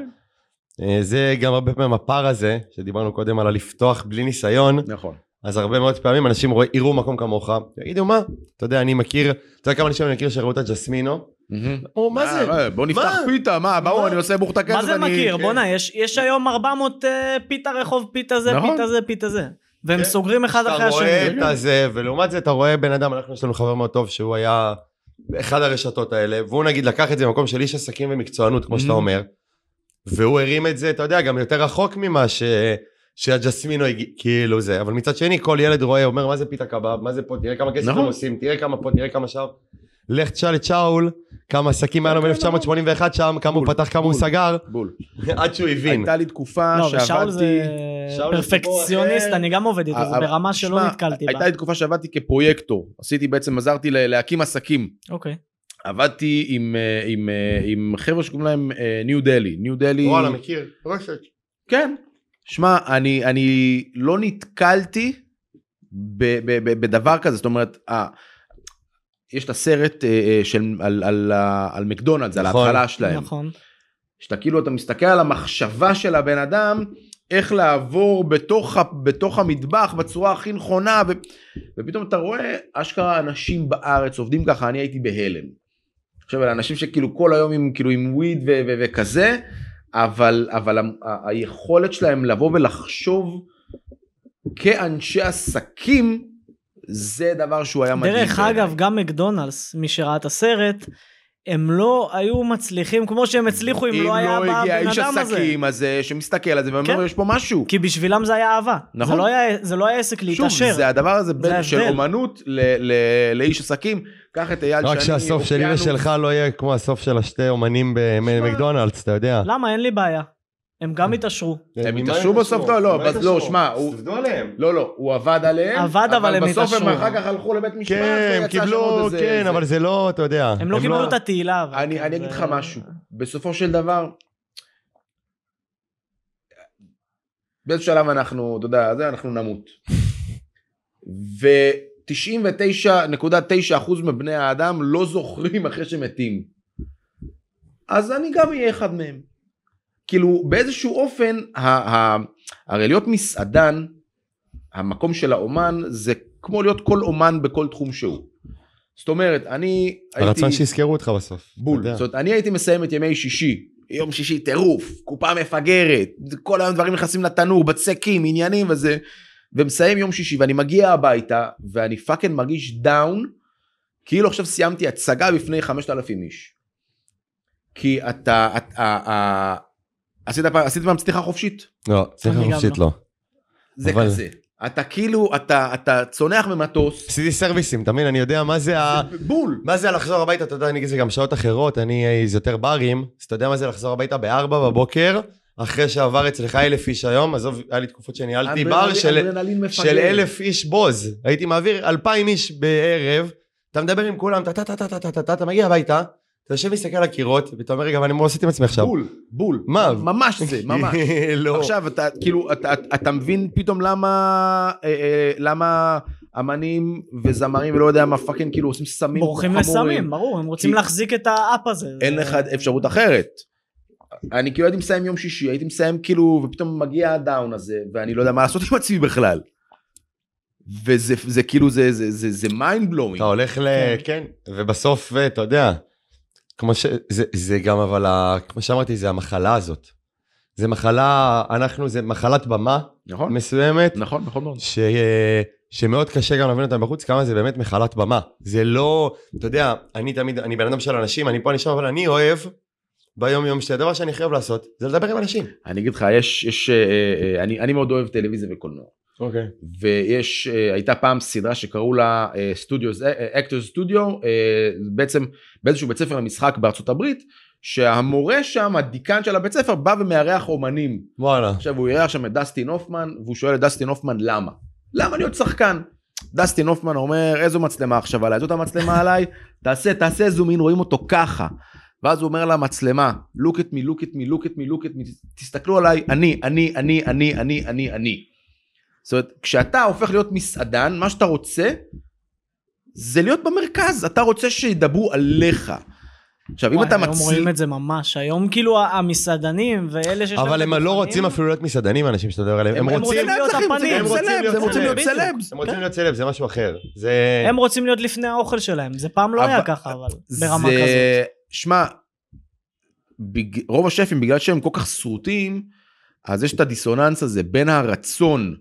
אה, זה גם הרבה פעמים הפער הזה, שדיברנו קודם על הלפתוח בלי ניסיון, נכון. אז הרבה מאוד פעמים אנשים רואים, יראו מקום כמוך, יגידו מה, אתה יודע, אני מכיר, אתה יודע כמה אנשים אני מכיר שראו את הג'סמינו? אמרו, מה זה? אה, בוא נפתח? פיתה, מה, ברור? אני עושה בוכתה כסף. מה זה מכיר? כן. בואנה, יש, יש היום 400 אה, פיתה רחוב, פיתה זה, נכון. פיתה זה, פיתה זה. והם כן. סוגרים אחד אחרי אתה רואה השני. את הזה, ולעומת זה אתה רואה בן אדם, אנחנו יש לנו חבר מאוד טוב שהוא היה באחד הרשתות האלה, והוא נגיד לקח את זה במקום של איש עסקים ומקצוענות, כמו שאתה. אומר, והוא הרים את זה, אתה יודע, גם יותר רחוק ממה ש... שהג'סמינו כאילו זה, אבל מצד שני כל ילד רואה, אומר מה זה פיתה קבב, מה זה פה, תראה כמה כסף נכון. הם עושים, תראה כמה פה, תראה כמה שם. לך תשאל את שאול, כמה עסקים היה לו כן, ב-1981 שם, כמה הוא פתח, כמה הוא. סגר, בול. עד שהוא הבין. הייתה לי תקופה לא, שעבדתי... שאול זה פרפקציוניסט. אני גם עובד איתו, זה אבל- ברמה שלא נתקלתי בה. הייתה לי תקופה שעבדתי כפרויקטור. עשיתי בעצם, עזרתי להקים עסקים. אוקיי. עבדתי עם, אה, עם, אה, עם חבר'ה שקוראים להם ניו דלי. ניו דלי... וואלה, מכיר, רשת. כן. שמע, אני, אני לא נתקלתי ב, ב, ב, בדבר כזה, זאת אומרת, יש את הסרט אה, אה, של, על, על, על מקדונלדס, על נכון. ההתחלה שלהם. נכון. שאתה כאילו, אתה מסתכל על המחשבה של הבן אדם, איך לעבור בתוך, בתוך המטבח בצורה הכי נכונה, ו, ופתאום אתה רואה אשכרה אנשים בארץ עובדים ככה, אני הייתי בהלם. עכשיו, אלה אנשים שכאילו כל היום עם, כאילו, עם וויד ו- ו- וכזה, אבל, אבל ה- ה- היכולת שלהם לבוא ולחשוב כאנשי עסקים, זה דבר שהוא היה מדהים. דרך בעיניי. אגב, גם מקדונלדס, מי שראה את הסרט, הם לא היו מצליחים כמו שהם הצליחו אם לא היה בא הגיע הבן אדם הזה. עסקים הזה שמסתכל על זה ואומר כן. יש פה משהו. כי בשבילם זה היה אהבה. נכון. זה לא היה, זה לא היה עסק שוב, להתעשר. זה הדבר הזה בין של ההבדל. אומנות ל- ל- לאיש עסקים. קח את אייל רק שני, שהסוף שלי. ושלך לא יהיה כמו הסוף של השתי אומנים במקדונלדס, אתה יודע. למה? אין לי בעיה. הם גם התעשרו. הם התעשרו בסוף? לא, לא, אבל לא, התעשרו? שמע, הוא- עבדו עליהם. לא, לא, הוא עבד עליהם, עבד, אבל הם בסוף הם התעשרו. אחר כך הלכו לבית משפט, כן, הם ויצא שם קיבלו, עוד איזה- כן. אבל זה לא, אתה יודע. הם לא קיבלו את התהילה. אבל אני כן, אני אגיד לך משהו, בסופו של דבר, באיזה שלב אנחנו, אתה יודע, זה אנחנו נמות. ו-99.9% מבני האדם לא זוכרים אחרי שמתים. אז אני גם אהיה אחד מהם. כאילו באיזשהו אופן, ה- ה- הרי להיות מסעדן, המקום של האומן זה כמו להיות כל אומן בכל תחום שהוא. זאת אומרת, אני הרצון שיזכרו אותך בסוף. בול. אתה. זאת אומרת, אני הייתי מסיים את ימי שישי, יום שישי טירוף, קופה מפגרת, כל היום דברים נכנסים לתנור, בצקים, עניינים וזה, ומסיים יום שישי ואני מגיע הביתה ואני fucking מרגיש down, כאילו עכשיו סיימתי הצגה בפני 5,000 איש. כי אתה, את- ה- ה- עשית פעם, עשית פעם צניחה חופשית? לא, צניחה חופשית לא. לא. זה אבל... כזה. אתה כאילו, אתה, אתה צונח ממטוס. עשיתי סרוויסים, אתה אני יודע מה זה ה... בול. מה זה לחזור הביתה, אתה יודע, אני אגיד גם שעות אחרות, אני איש יותר ברים, אז אתה יודע מה זה לחזור הביתה בארבע בבוקר, אחרי שעבר אצלך אלף איש היום, עזוב, היה לי תקופות שניהלתי בר של, של אלף איש בוז. הייתי מעביר אלפיים איש בערב, אתה מדבר עם כולם, אתה מגיע הביתה, אתה יושב מסתכל על הקירות, ואתה אומר רגע, אבל אני מה עשיתי עם עצמי עכשיו? בול, בול. מה? ממש זה, ממש. לא. עכשיו אתה כאילו אתה, מבין פתאום למה אה, אה, למה אמנים וזמרים ולא יודע מה fucking כאילו עושים סמים בורחים. לסמים, ברור, הם רוצים להחזיק את ה up הזה. אין לך אפשרות אחרת. אני כאילו הייתי מסיים יום שישי הייתי מסיים כאילו ופתאום מגיע ה down הזה ואני לא יודע מה לעשות עם עצמי בכלל. וזה זה כאילו זה זה זה זה mind blowing. אתה הולך ל... כן, ובסוף, אה, אתה יודע, כמו ש... זה, זה גם, אבל, ה... כמו שאמרתי, זה המחלה הזאת. זה מחלה, אנחנו, זה מחלת במה נכון מסוימת, נכון נכון מאוד. ש... שמאוד קשה גם להבין אותה בחוץ, כמה זה באמת מחלת במה. זה לא, אתה יודע, אני תמיד, אני בן אדם של אנשים, אני פה, אני שם, אבל אני אוהב, ביום יום שלי, הדבר שאני חייב לעשות, זה לדבר עם אנשים. אני אגיד לך יש יש אה, אה, אני אני מאוד אוהב טלוויזיה וקולנוע. אוקיי. ויש אה, הייתה פעם סדרה שקראו לה סטודיו אקטור סטודיו בעצם באיזשהו בית ספר למשחק בארצות הברית שהמורה שם הדיקן של הבית ספר בא ומארח אומנים וואלה. עכשיו הוא אירח שם את דסטין הופמן והוא שואל את דסטין הופמן למה למה להיות שחקן. דסטין הופמן אומר איזו מצלמה עכשיו עליי זאת המצלמה עליי תעשה תעשה זום אין רואים אותו ככה. ואז הוא אומר למצלמה look at me look at me look at me look at me תסתכלו עליי אני אני אני אני אני אני אני. זאת אומרת כשאתה הופך להיות מסעדן מה שאתה רוצה זה להיות במרכז אתה רוצה שידברו עליך. עכשיו אם אתה היום מצליח רואים את זה ממש, היום כאילו המסעדנים ואלה שיש להם אבל הם לא רוצים אפילו להיות מסעדנים, האנשים שאתה מדבר עליהם. הם הם רוצים... להיות הם הפנים, רוצים הם רוצים להיות סלבס, הם רוצים להיות סלבס. סלב, זה משהו אחר. זה... הם רוצים להיות לפני האוכל שלהם, זה פעם לא היה ככה אבל, ברמה כזאת. שמע, בג... רוב השפים בגלל שהם כל כך שרוטים, אז יש את הדיסוננס הזה בין הרצון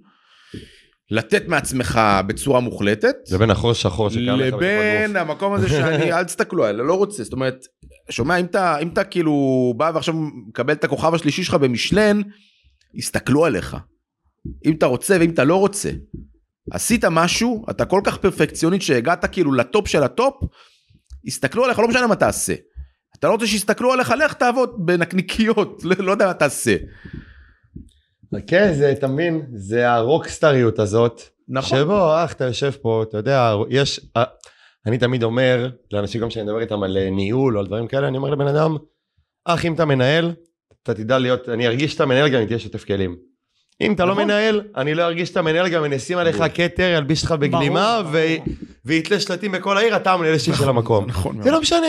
לתת מעצמך בצורה מוחלטת, זה בין החור שחור שקיים לך לבין. המקום הזה שאני, אל תסתכלו עליי, לא רוצה, זאת אומרת, שומע, אם אתה, אם אתה כאילו בא ועכשיו מקבל את הכוכב השלישי שלך במשלן, יסתכלו עליך. אם אתה רוצה ואם אתה לא רוצה. עשית משהו, אתה כל כך פרפקציונית שהגעת כאילו ל top של ה top, יסתכלו עליך, לא משנה מה תעשה. אתה לא רוצה שיסתכלו עליך, לך תעבוד בנקניקיות, לא יודע מה תעשה. כן, זה, אתה מבין, זה הרוקסטריות הזאת. נכון. שבו, אח, אתה יושב פה, אתה יודע, יש... אה, אני תמיד אומר, לאנשים גם כשאני מדבר איתם על אה, ניהול או על דברים כאלה, אני אומר לבן אדם, אח, אם אתה מנהל, אתה תדע להיות, אני ארגיש שאתה מנהל גם אם תהיה שוטף כלים. אם אתה לא נכון. מנהל, אני לא ארגיש שאתה מנהל גם אם אני אשים עליך כתר, ילביש אותך בגלימה, ו-. ויתלה שלטים בכל העיר, אתה המנהל שלי של המקום. נכון. זה לא משנה.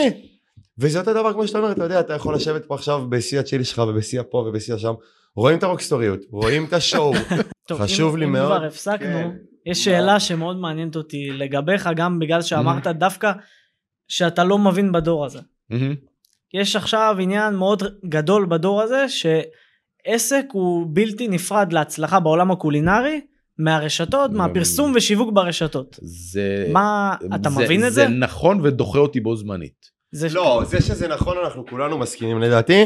וזה אותו דבר כמו שאתה אומר, אתה יודע, אתה יכול לשבת פה עכשיו בשיא הצ'ילי שלך ובשיא הפה ובשיא השם, רואים את הרוקסטוריות, רואים את השואו. טוב, חשוב אם- לי אם מאוד. כבר הפסקנו, כן. יש שאלה שמאוד מעניינת אותי לגביך, גם בגלל שאמרת דווקא שאתה לא מבין בדור הזה. מהמם. יש עכשיו עניין מאוד גדול בדור הזה, שעסק הוא בלתי נפרד להצלחה בעולם הקולינרי, מהרשתות, מהפרסום ושיווק ברשתות. זה... מה, אתה מבין את זה? זה נכון ודוחה אותי בו זמנית. זה לא, זה שזה נכון אנחנו כולנו מסכימים לדעתי.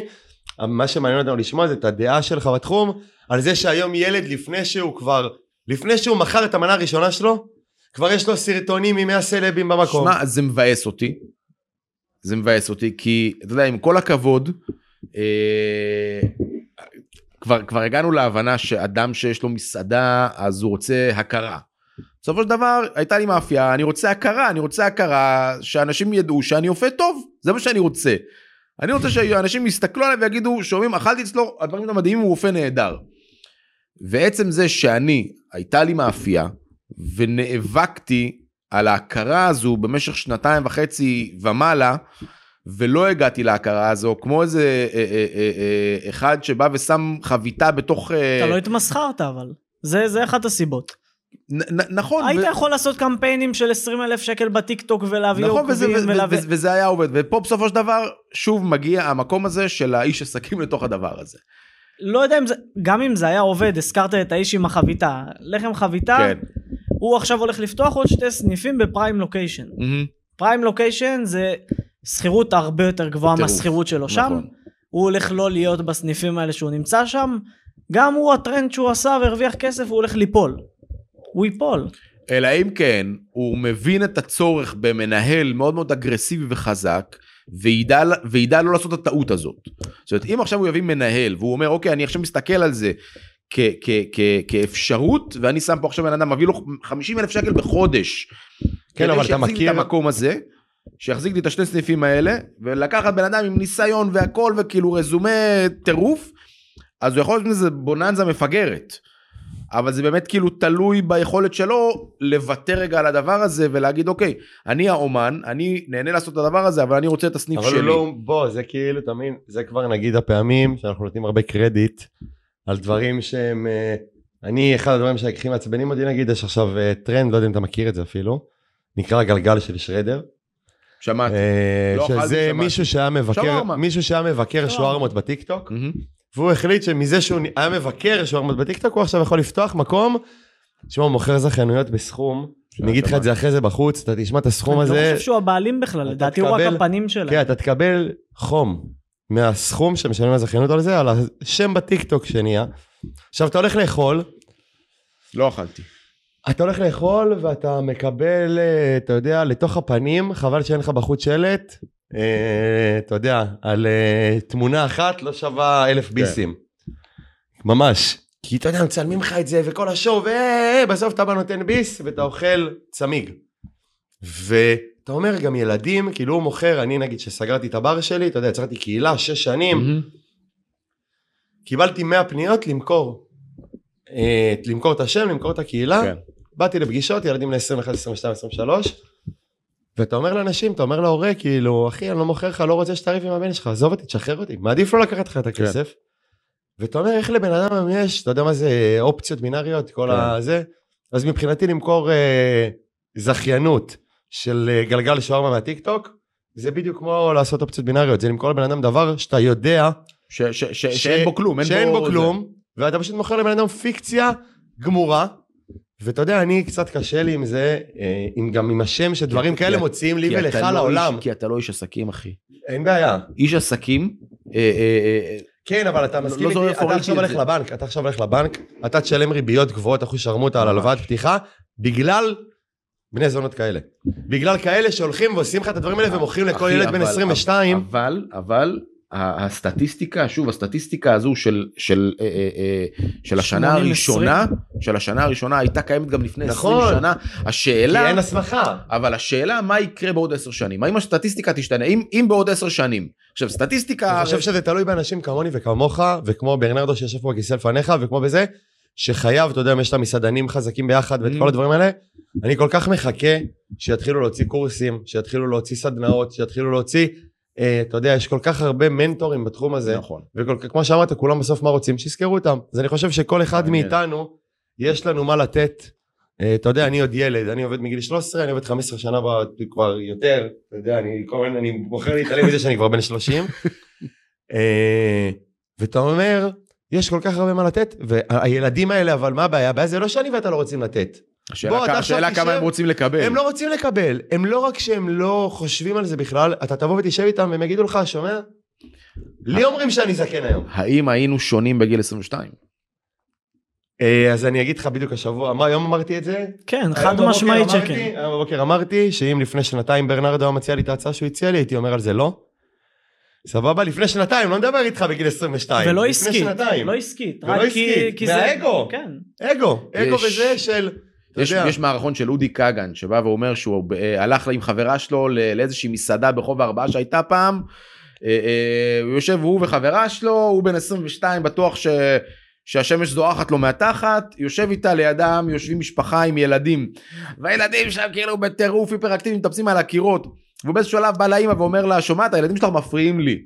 מה שמעניין אותנו לשמוע זה את הדעה שלך בתחום, על זה שהיום ילד לפני שהוא כבר, לפני שהוא מכר את המנה הראשונה שלו, כבר יש לו סרטונים עם 100 סלבים במקום. שמע, זה מבאס אותי. זה מבאס אותי, כי, אתה יודע, עם כל הכבוד, אה, כבר, כבר הגענו להבנה שאדם שיש לו מסעדה, אז הוא רוצה הכרה. בסופו של דבר, הייתה לי מאפייה, אני רוצה הכרה, אני רוצה הכרה, שאנשים ידעו שאני אופה טוב, זה מה שאני רוצה. אני רוצה שאנשים יסתכלו עליי ויגידו, שומעים, אכלתי אצלו, הדברים המדהימים, הוא אופה נהדר. ועצם זה שאני, הייתה לי מאפייה, ונאבקתי על ההכרה הזו במשך שנתיים וחצי ומעלה, ולא הגעתי להכרה הזו, כמו איזה אה, אה, אה, אה, אחד שבא ושם חביתה בתוך... אה, אתה לא התמסחרת אבל. זה, זה אחת הסיבות. נ, נכון. היית ו- יכול לעשות קמפיינים של 20 אלף שקל בטיק טוק ולהביא נכון, עוקבים וזה, ולהביא... וזה, וזה היה עובד, ופה בסופו של דבר שוב מגיע המקום הזה של האיש עסקים לתוך הדבר הזה. לא יודע אם זה... גם אם זה היה עובד, הזכרת את האיש עם החביתה. לחם חביתה, כן. הוא עכשיו הולך לפתוח עוד שתי סניפים בפריים לוקיישן. מהמם. פריים לוקיישן זה שכירות הרבה יותר גבוהה. מהשכירות שלו שם. נכון. הוא הולך לא להיות בסניפים האלה שהוא נמצא שם. גם הוא הטרנד שהוא עשה והרוויח כסף הוא הולך ליפול. הוא ייפול. אלא אם כן הוא מבין את הצורך במנהל מאוד מאוד אגרסיבי וחזק וידע, וידע לא לעשות את הטעות הזאת. זאת אומרת אם עכשיו הוא יביא מנהל והוא אומר אוקיי אני עכשיו מסתכל על זה כ- כ- כ- כאפשרות ואני שם פה עכשיו בן אדם מביא לו 50 אלף שקל בחודש. כן, אבל אתה מכיר- את המקום הזה. שיחזיק לי את השני סניפים האלה ולקחת בן אדם עם ניסיון והכל וכאילו רזומה טירוף אז הוא יכול להיות מזה בוננזה מפגרת. אבל זה באמת כאילו תלוי ביכולת שלו לוותר רגע על הדבר הזה ולהגיד אוקיי אני האומן אני נהנה לעשות את הדבר הזה אבל אני רוצה את הסניף אבל שלי. הוא לא, בוא, זה כאילו, מבין, זה כבר נגיד הפעמים שאנחנו נותנים הרבה קרדיט על דברים שהם, אה, אני, אחד הדברים שהכי מעצבנים אותי נגיד, יש עכשיו אה, טרנד, לא יודע אם אתה מכיר את זה אפילו, נקרא גלגל של שרדר. שמעתי. אה, לא שזה שמעתי. מישהו שהיה מבקר, שווארמה. מישהו שהיה מבקר. שווארמות בטיקטוק, מהמם. והוא החליט שמזה שהוא היה מבקר שווארמות בטיקטוק, הוא עכשיו יכול לפתוח מקום, תשמע, הוא מוכר זכיינויות בסכום, אני אגיד לך את זה אחרי זה בחוץ, אתה תשמע את הסכום אני לא הזה, חושב שהוא הבעלים בכלל, לדעתי הוא רק הפנים שלהם. כן, אתה תקבל חום מהסכום שמשלמים הזכיינות על זה, על השם בטיקטוק שנהיה. עכשיו אתה הולך לאכול, לא אכלתי. אתה הולך לאכול ואתה מקבל, אה, אתה יודע, לתוך הפנים, חבל שאין לך בחוץ שלט, אתה יודע, על אה, תמונה אחת לא שווה אלף ביסים. ממש. כי אתה יודע, מצלמים לך את זה וכל השואו, ובסוף אתה בא נותן ביס ואתה אוכל צמיג. ואתה אומר גם ילדים, כאילו הוא מוכר, אני נגיד שסגרתי את הבר שלי, אתה יודע, יצרתי קהילה, שש שנים. קיבלתי 100 פניות למכור. אה, למכור את השם, למכור את הקהילה. כן. באתי לפגישות, ילדים בני 21, 22, 23, ואתה אומר לאנשים, אתה אומר להורה, כאילו, אחי, אני לא מוכר לך, לא רוצה שתריב עם הבן שלך, עזוב אותי, תשחרר אותי, מעדיף לא לקחת לך את הכסף. ואתה אומר, איך לבן אדם יש, אתה יודע מה זה אופציות בינאריות, כל כן. הזה, אז מבחינתי למכור אה, זכיינות של אה, גלגל שווארמה מהטיקטוק, זה בדיוק כמו לעשות אופציות בינאריות, זה למכור לבן אדם דבר שאתה יודע ש- ש- ש- ש- שאין בו כלום. אין שאין בו זה. כלום, ואתה פשוט מוכר לבן אדם פיקציה גמורה. ואתה יודע, אני קצת קשה לי עם זה, אה, עם, גם עם השם שדברים כאלה מוציאים לי ולך לא לעולם. כי אתה לא איש עסקים אחי. אין בעיה. איש עסקים. אה, אה, כן, אבל אתה לא- מסכים לא איתי, איפה אתה עכשיו הולך. לבנק, אתה עכשיו הולך לבנק, אתה תשלם ריביות גבוהות, אחוז שרמוטה על. הלוואת פתיחה, בגלל בני זונות כאלה. בגלל כאלה שהולכים ועושים לך את הדברים האלה ומוכרים לכל ילד בן אבל- 22. אבל, אבל, הסטטיסטיקה, שוב, הסטטיסטיקה הזו של, של, אה, אה, אה, של השנה 80-20. הראשונה, של השנה הראשונה הייתה קיימת גם לפני 20 נכון. שנה. כי השאלה, אין הסמכה. אבל השאלה מה יקרה בעוד 10 שנים, האם הסטטיסטיקה תשתנה, אם, אם בעוד 10 שנים, עכשיו סטטיסטיקה, אני חושב שזה תלוי באנשים כמוני וכמוך, וכמו ברנרדו שיושב פה בכיסא לפניך, וכמו בזה, שחייב, אתה יודע, יש את המסעדנים חזקים ביחד ואת Mm. כל הדברים האלה, אני כל כך מחכה שיתחילו להוציא קורסים, שיתחילו להוציא סדנאות, שיתחילו להוציא, אתה יודע, יש כל כך הרבה מנטורים בתחום הזה, נכון, וכמו שאמרת, כולם בסוף מה רוצים? שיזכרו אותם. אז אני חושב שכל אחד. מאיתנו, יש לנו מה לתת. אה, אתה יודע, אני עוד ילד, אני עובד מגיל 13, אני עובד 15 שנה כבר יותר, אתה יודע, אני כל הזמן, אני בוחר להתעלם מזה שאני כבר בן 30. אה, ואתה אומר, יש כל כך הרבה מה לתת, והילדים האלה, אבל מה הבעיה? הבעיה זה לא שאני ואתה לא רוצים לתת. השאלה השאלה כמה הם רוצים לקבל. הם לא רוצים לקבל, הם לא רק שהם לא חושבים על זה בכלל, אתה תבוא ותשב איתם והם יגידו לך, שומע? לי אומרים שאני זקן היום. האם היינו שונים בגיל 22? אה, אז אני אגיד לך בדיוק השבוע, מה, היום אמרתי את זה? כן, חד משמעית שכן. היום בבוקר אמרתי שאם לפני שנתיים ברנרדו היה מציע לי את ההצעה שהוא הציע לי, הייתי אומר על זה לא. סבבה? לפני שנתיים, לא מדבר איתך בגיל 22. ולא לפני עסקית. לא עסקית, ולא עסקית. מהאגו. כן. אגו, אגו וזה של... יש, יש מערכון של אודי כגן שבא ואומר שהוא אה, הלך עם חברה שלו לאיזושהי מסעדה ברחוב הארבעה שהייתה פעם. אה, אה, הוא יושב הוא וחברה שלו הוא בן 22 בטוח ש, שהשמש זורחת לו מהתחת יושב איתה לידם יושבים משפחה עם ילדים והילדים שם כאילו בטירוף היפראקטיביים מטפסים על הקירות והוא באיזשהו שלב בא לאמא ואומר לה שומעת הילדים שלך מפריעים לי.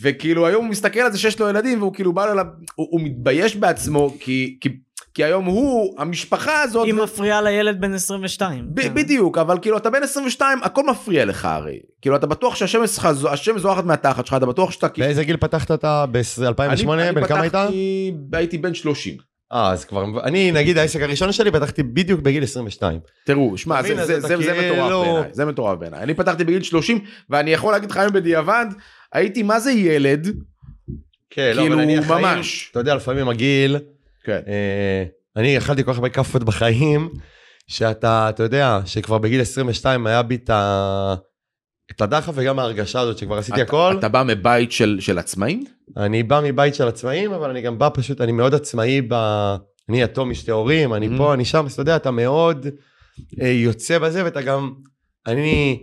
וכאילו היום הוא מסתכל על זה שיש לו ילדים והוא כאילו בא לו, הוא, הוא מתבייש בעצמו כי, כי, כי היום הוא המשפחה הזאת היא מפריעה לילד בן 22. ב- כן. בדיוק אבל כאילו אתה בן 22 הכל מפריע לך הרי כאילו אתה בטוח שהשמש שלך השמש זורחת מהתחת שלך אתה בטוח שאתה כאילו. באיזה גיל פתחת אתה? ב-2008? אני- אני בן כמה היית? פתחתי- הייתי בן 30 אה, אז כבר... אני, נגיד, העסק הראשון שלי פתחתי בדיוק בגיל 22. תראו שמע זה, זה, זה, אתה זה כאילו- מטורף בעיניי זה מטורף בעיניי אני פתחתי בגיל 30 ואני יכול להגיד לך היום בדיעבד הייתי מה זה ילד כן, כאילו, אבל אני החיים, ממש. אתה יודע, לפעמים הגיל, כן. אה, אני אכלתי כל כך הרבה כאפות בחיים, שאתה, אתה יודע, שכבר בגיל 22 היה בי את ה... את הדחף וגם ההרגשה הזאת שכבר עשיתי אתה- הכל. אתה בא מבית של של עצמאים אני בא מבית של עצמאים, אבל אני גם בא פשוט, אני מאוד עצמאי ב... אני יתום משתי הורים, אני Mhm. פה, אני שם, אז אתה יודע, אתה מאוד אה, יוצא בזה, ואתה גם... אני,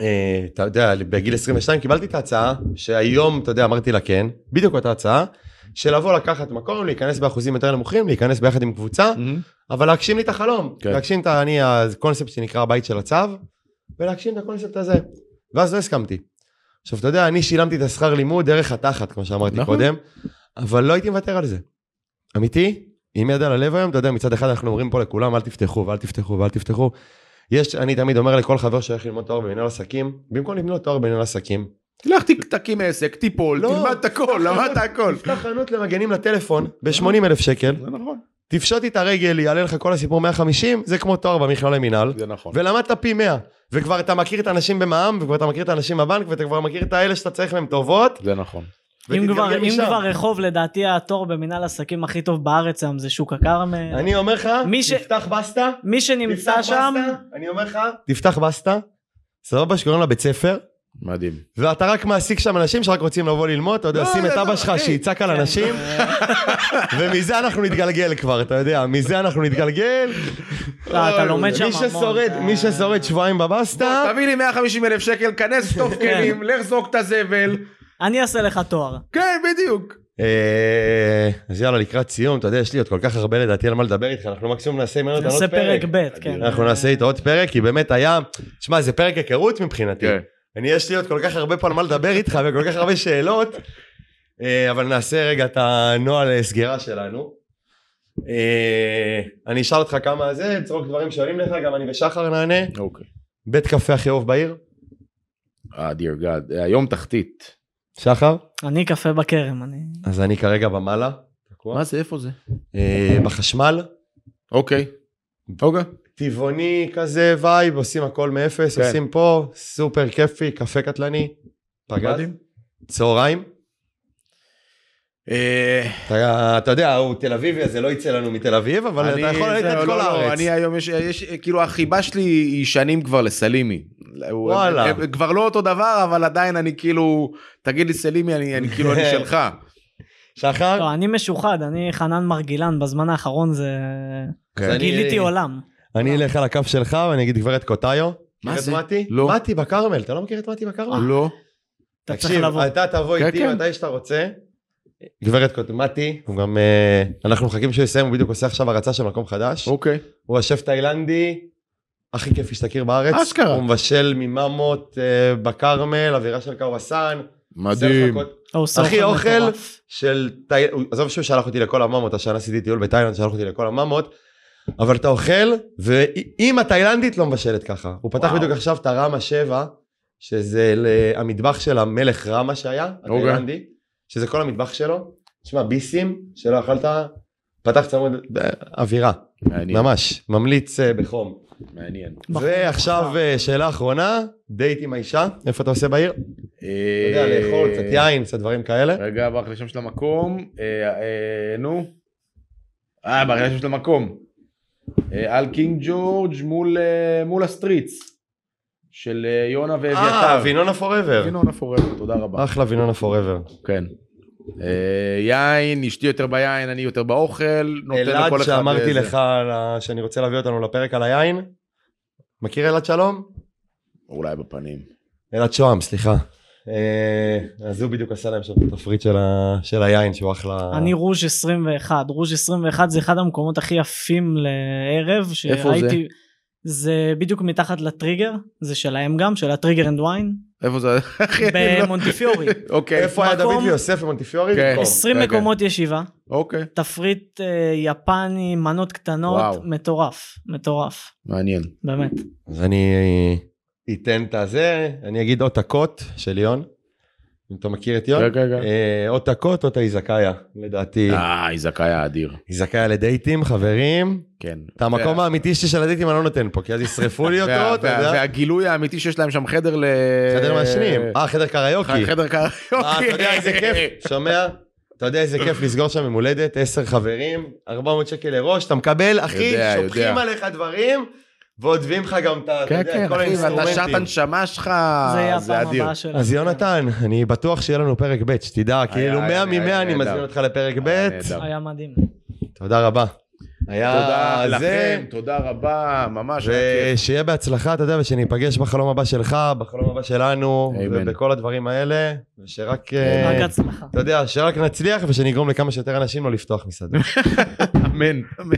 אה, אתה יודע, בגיל 22 קיבלתי את ההצעה, שהיום, אתה יודע, אמרתי לה כן, בדיוק אותה הצעה, של לבוא לקחת מקום, להיכנס באחוזים יותר נמוכים, להיכנס ביחד עם קבוצה, אבל להגשים לי את החלום. כן. להגשים את. אני, הקונספט שנקרא הבית של הצו, ולהגשים את הקונספט הזה. ואז לא הסכמתי. עכשיו, אתה יודע, אני שילמתי את השכר לימוד דרך התחת, כמו שאמרתי נכון. קודם, אבל לא הייתי מוותר על זה. אמיתי, עם יד על הלב היום, אתה יודע, מצד אחד אנחנו אומרים פה לכולם, אל תפתחו ואל תפתחו ואל תפתחו. יש, אני תמיד אומר לכל חבר שהולך ללמוד תואר במנהל עסקים, במקום ללמוד תואר במנהל עסקים, תלך תקים עסק תיפול לא. תלמד את הכל למדת הכל. תפתח חנות למגנים לטלפון ב-80 אלף שקל, זה נכון תפשוט איתה רגל, יעלה לך כל הסיפור 150, זה כמו תואר במכללה למינהל. זה נכון. ולמדת פי 100 וכבר אתה מכיר את האנשים במע"מ וכבר אתה מכיר את האנשים בבנק ואתה כבר מכיר את האלה שאתה צריך מהם טובות. זה נכון. אם כבר, אם. כבר רחוב לדעתי התור במנהל עסקים הכי טוב בארץ היום זה שוק הכרמל. אני אומר לך, מי ש- תפתח בסטה, מי שנמצא שם, בסטה, אני אומר לך, תפתח בסטה, סבבה שקוראים לה בית ספר, מדהים. ואתה רק מעסיק שם אנשים שרק רוצים לבוא ללמוד, אתה יודע, לא, שים את לא, אבא לא, שלך. שיצעק על כן. אנשים, ומזה אנחנו נתגלגל כבר, אתה יודע, מזה אנחנו נתגלגל. לא, אתה לומד שם מי המון. מי ששורד שבועיים בבסטה, תביא לי 150 אלף שקל כנס תוף כלים לך זרוק את הזבל. אני אעשה לך תואר. כן בדיוק. אה, אז יאללה לקראת סיום אתה יודע יש לי עוד כל כך הרבה לדעתי על מה לדבר איתך אנחנו מקסימום נעשה ממנו עוד נעשה פרק. פרק ב', כן. אנחנו נעשה איתו עוד פרק כי באמת היה תשמע זה פרק היכרות מבחינתי כן. אני יש לי עוד כל כך הרבה פה על מה לדבר איתך וכל כך הרבה שאלות אה, אבל נעשה רגע את הנוהל אה, סגירה שלנו. אה, אני אשאל אותך כמה זה תזרוק דברים שעולים לך גם אני ושחר נענה אוקיי. בית קפה הכי אהוב בעיר אה דיר גאד היום תחתית. שחר אני קפה בכרם, אני... אז אני כרגע במעלה מה זה איפה זה? בחשמל אוקיי. אוקיי. טבעוני כזה וייב, עושים הכל מאפס, כן. עושים פה, סופר כיפי, קפה קטלני, פגז. צהריים. אה, אתה, אתה יודע, הוא תל אביבי, אז זה לא יצא לנו מתל אביב, אבל אני- אתה יכול ללכת את כל לא, לא, הארץ. אני היום יש, יש כאילו החיבה שלי היא שנים כבר לסלימי. וואלה. הם- הם כבר לא אותו דבר אבל עדיין אני כאילו תגיד לי סלימי אני אני כאילו אני שלך. שחר? לא, אני משוחד, אני חנן מרגילן, בזמן האחרון זה... אני- גיליתי עולם. אני אלך על הקו שלך ואני אגיד גברת קוטאיו. מה זה? מתי? לא. מתי בכרמל, אתה לא מכיר את מתי בכרמל? לא. אתה צריך תקשיב, לבוא. אתה תבוא כן, איתי כן. מתי שאתה רוצה. גברת קוטאיו, מתי, הוא גם, אה, אנחנו מחכים שהוא יסיים, הוא בדיוק עושה עכשיו הרצה של מקום חדש. אוקיי. הוא השף תאילנדי הכי כיפי שתכיר בארץ. אשכרה. הוא מבשל מממות אה, בכרמל, אווירה של קוואסן. מדהים. אחי, אוכל. של עזוב שהוא שלח אותי לכל הממות, השנה עשיתי טיול בתאילנד, שלח אותי לכל הממות. אבל אתה אוכל, ואם התאילנדית לא מבשלת ככה. הוא פתח וואו. בדיוק עכשיו את הרמה 7, שזה המטבח של המלך רמה שהיה, אוקיי. התאילנדי, שזה כל המטבח שלו. תשמע, ביסים שלא אכלת, פתח צמוד, אווירה. מעניין, ממש, ממליץ אה, בחום. מעניין. ועכשיו. אה, שאלה אחרונה, דייט עם האישה, איפה אתה עושה בעיר? אתה יודע, אה, לאכול קצת יין, קצת דברים כאלה. רגע, ברח לי שם של המקום. נו. אה, ברח לי שם של המקום. אה, על קינג ג'ורג' מול, אה, מול ה Streets. של אה, יונה אה, ואביתר. Winona Forever. Winona Forever, תודה רבה. אחלה Winona Forever. כן. אה, יין, אשתי יותר ביין, אני יותר באוכל. נותן לכל אלעד אחד שאמרתי איזה- לך שאני רוצה להביא אותנו לפרק על היין. מכיר אלעד שלום? אולי בפנים. אלעד שוהם, סליחה. אה, אז הוא בדיוק עשה להם שם את התפריט של ה- של היין שהוא אחלה. אני רוז' 21, רוז' 21 זה אחד המקומות הכי יפים לערב איפה זה? שראיתי. זה בדיוק מתחת לטריגר, זה שלהם גם, של הטריגר אנד ויין, איפה זה? לא- במונטיפיורי. אוקיי. איפה היה דוד ויוסף במונטיפיורי? כן. במקום. 20 רגע. מקומות ישיבה, אוקיי. תפריט אה, יפני, מנות קטנות. מטורף, מטורף, מעניין. באמת. אז אני אתן את הזה, אני אגיד אות הקוט של יון. אם אתה מכיר את יון? רגע, רגע. אה, אות הקוט, אות האיזקאיה. לדעתי, אה, זכאי האדיר. איזקאיה לדייטים, חברים. כן. את המקום האמיתי של הדייטים אני לא נותן פה, כי אז ישרפו לי אותו, אתה יודע. והגילוי האמיתי שיש להם שם חדר ל... חדר מעשנים. אה, חדר קריוקי. חדר קריוקי. אה, אתה יודע איזה כיף, שומע? אתה יודע איזה כיף לסגור שם יום הולדת, 10 חברים, 400 שקל לראש, אתה מקבל, אחי, שופכים. עליך דברים, ועוד מביאים לך גם את ה- אתה כן, כן, כל אחי, ואתה שר את האינסטרומנטים. הנשמה שלך, זה יהיה זה הפעם אדיר. הבאה שלנו. אז יונתן, אני בטוח שיהיה לנו פרק ב', שתדע, כאילו היה 100 היה מ-100 אני נהדר. מזמין אותך לפרק ב', היה נהדר. היה מדהים. תודה רבה. היה תודה זה, לכם, תודה רבה, ממש היה כיף. ושיהיה בהצלחה, אתה יודע, ושניפגש בחלום הבא שלך, בחלום הבא שלנו, אמן. ובכל הדברים האלה, ושרק, אה, רק הצלחה. אתה יודע, שרק נצליח ושנגרום לכמה שיותר אנשים לא לפתוח מסעדות. אמן, אמן.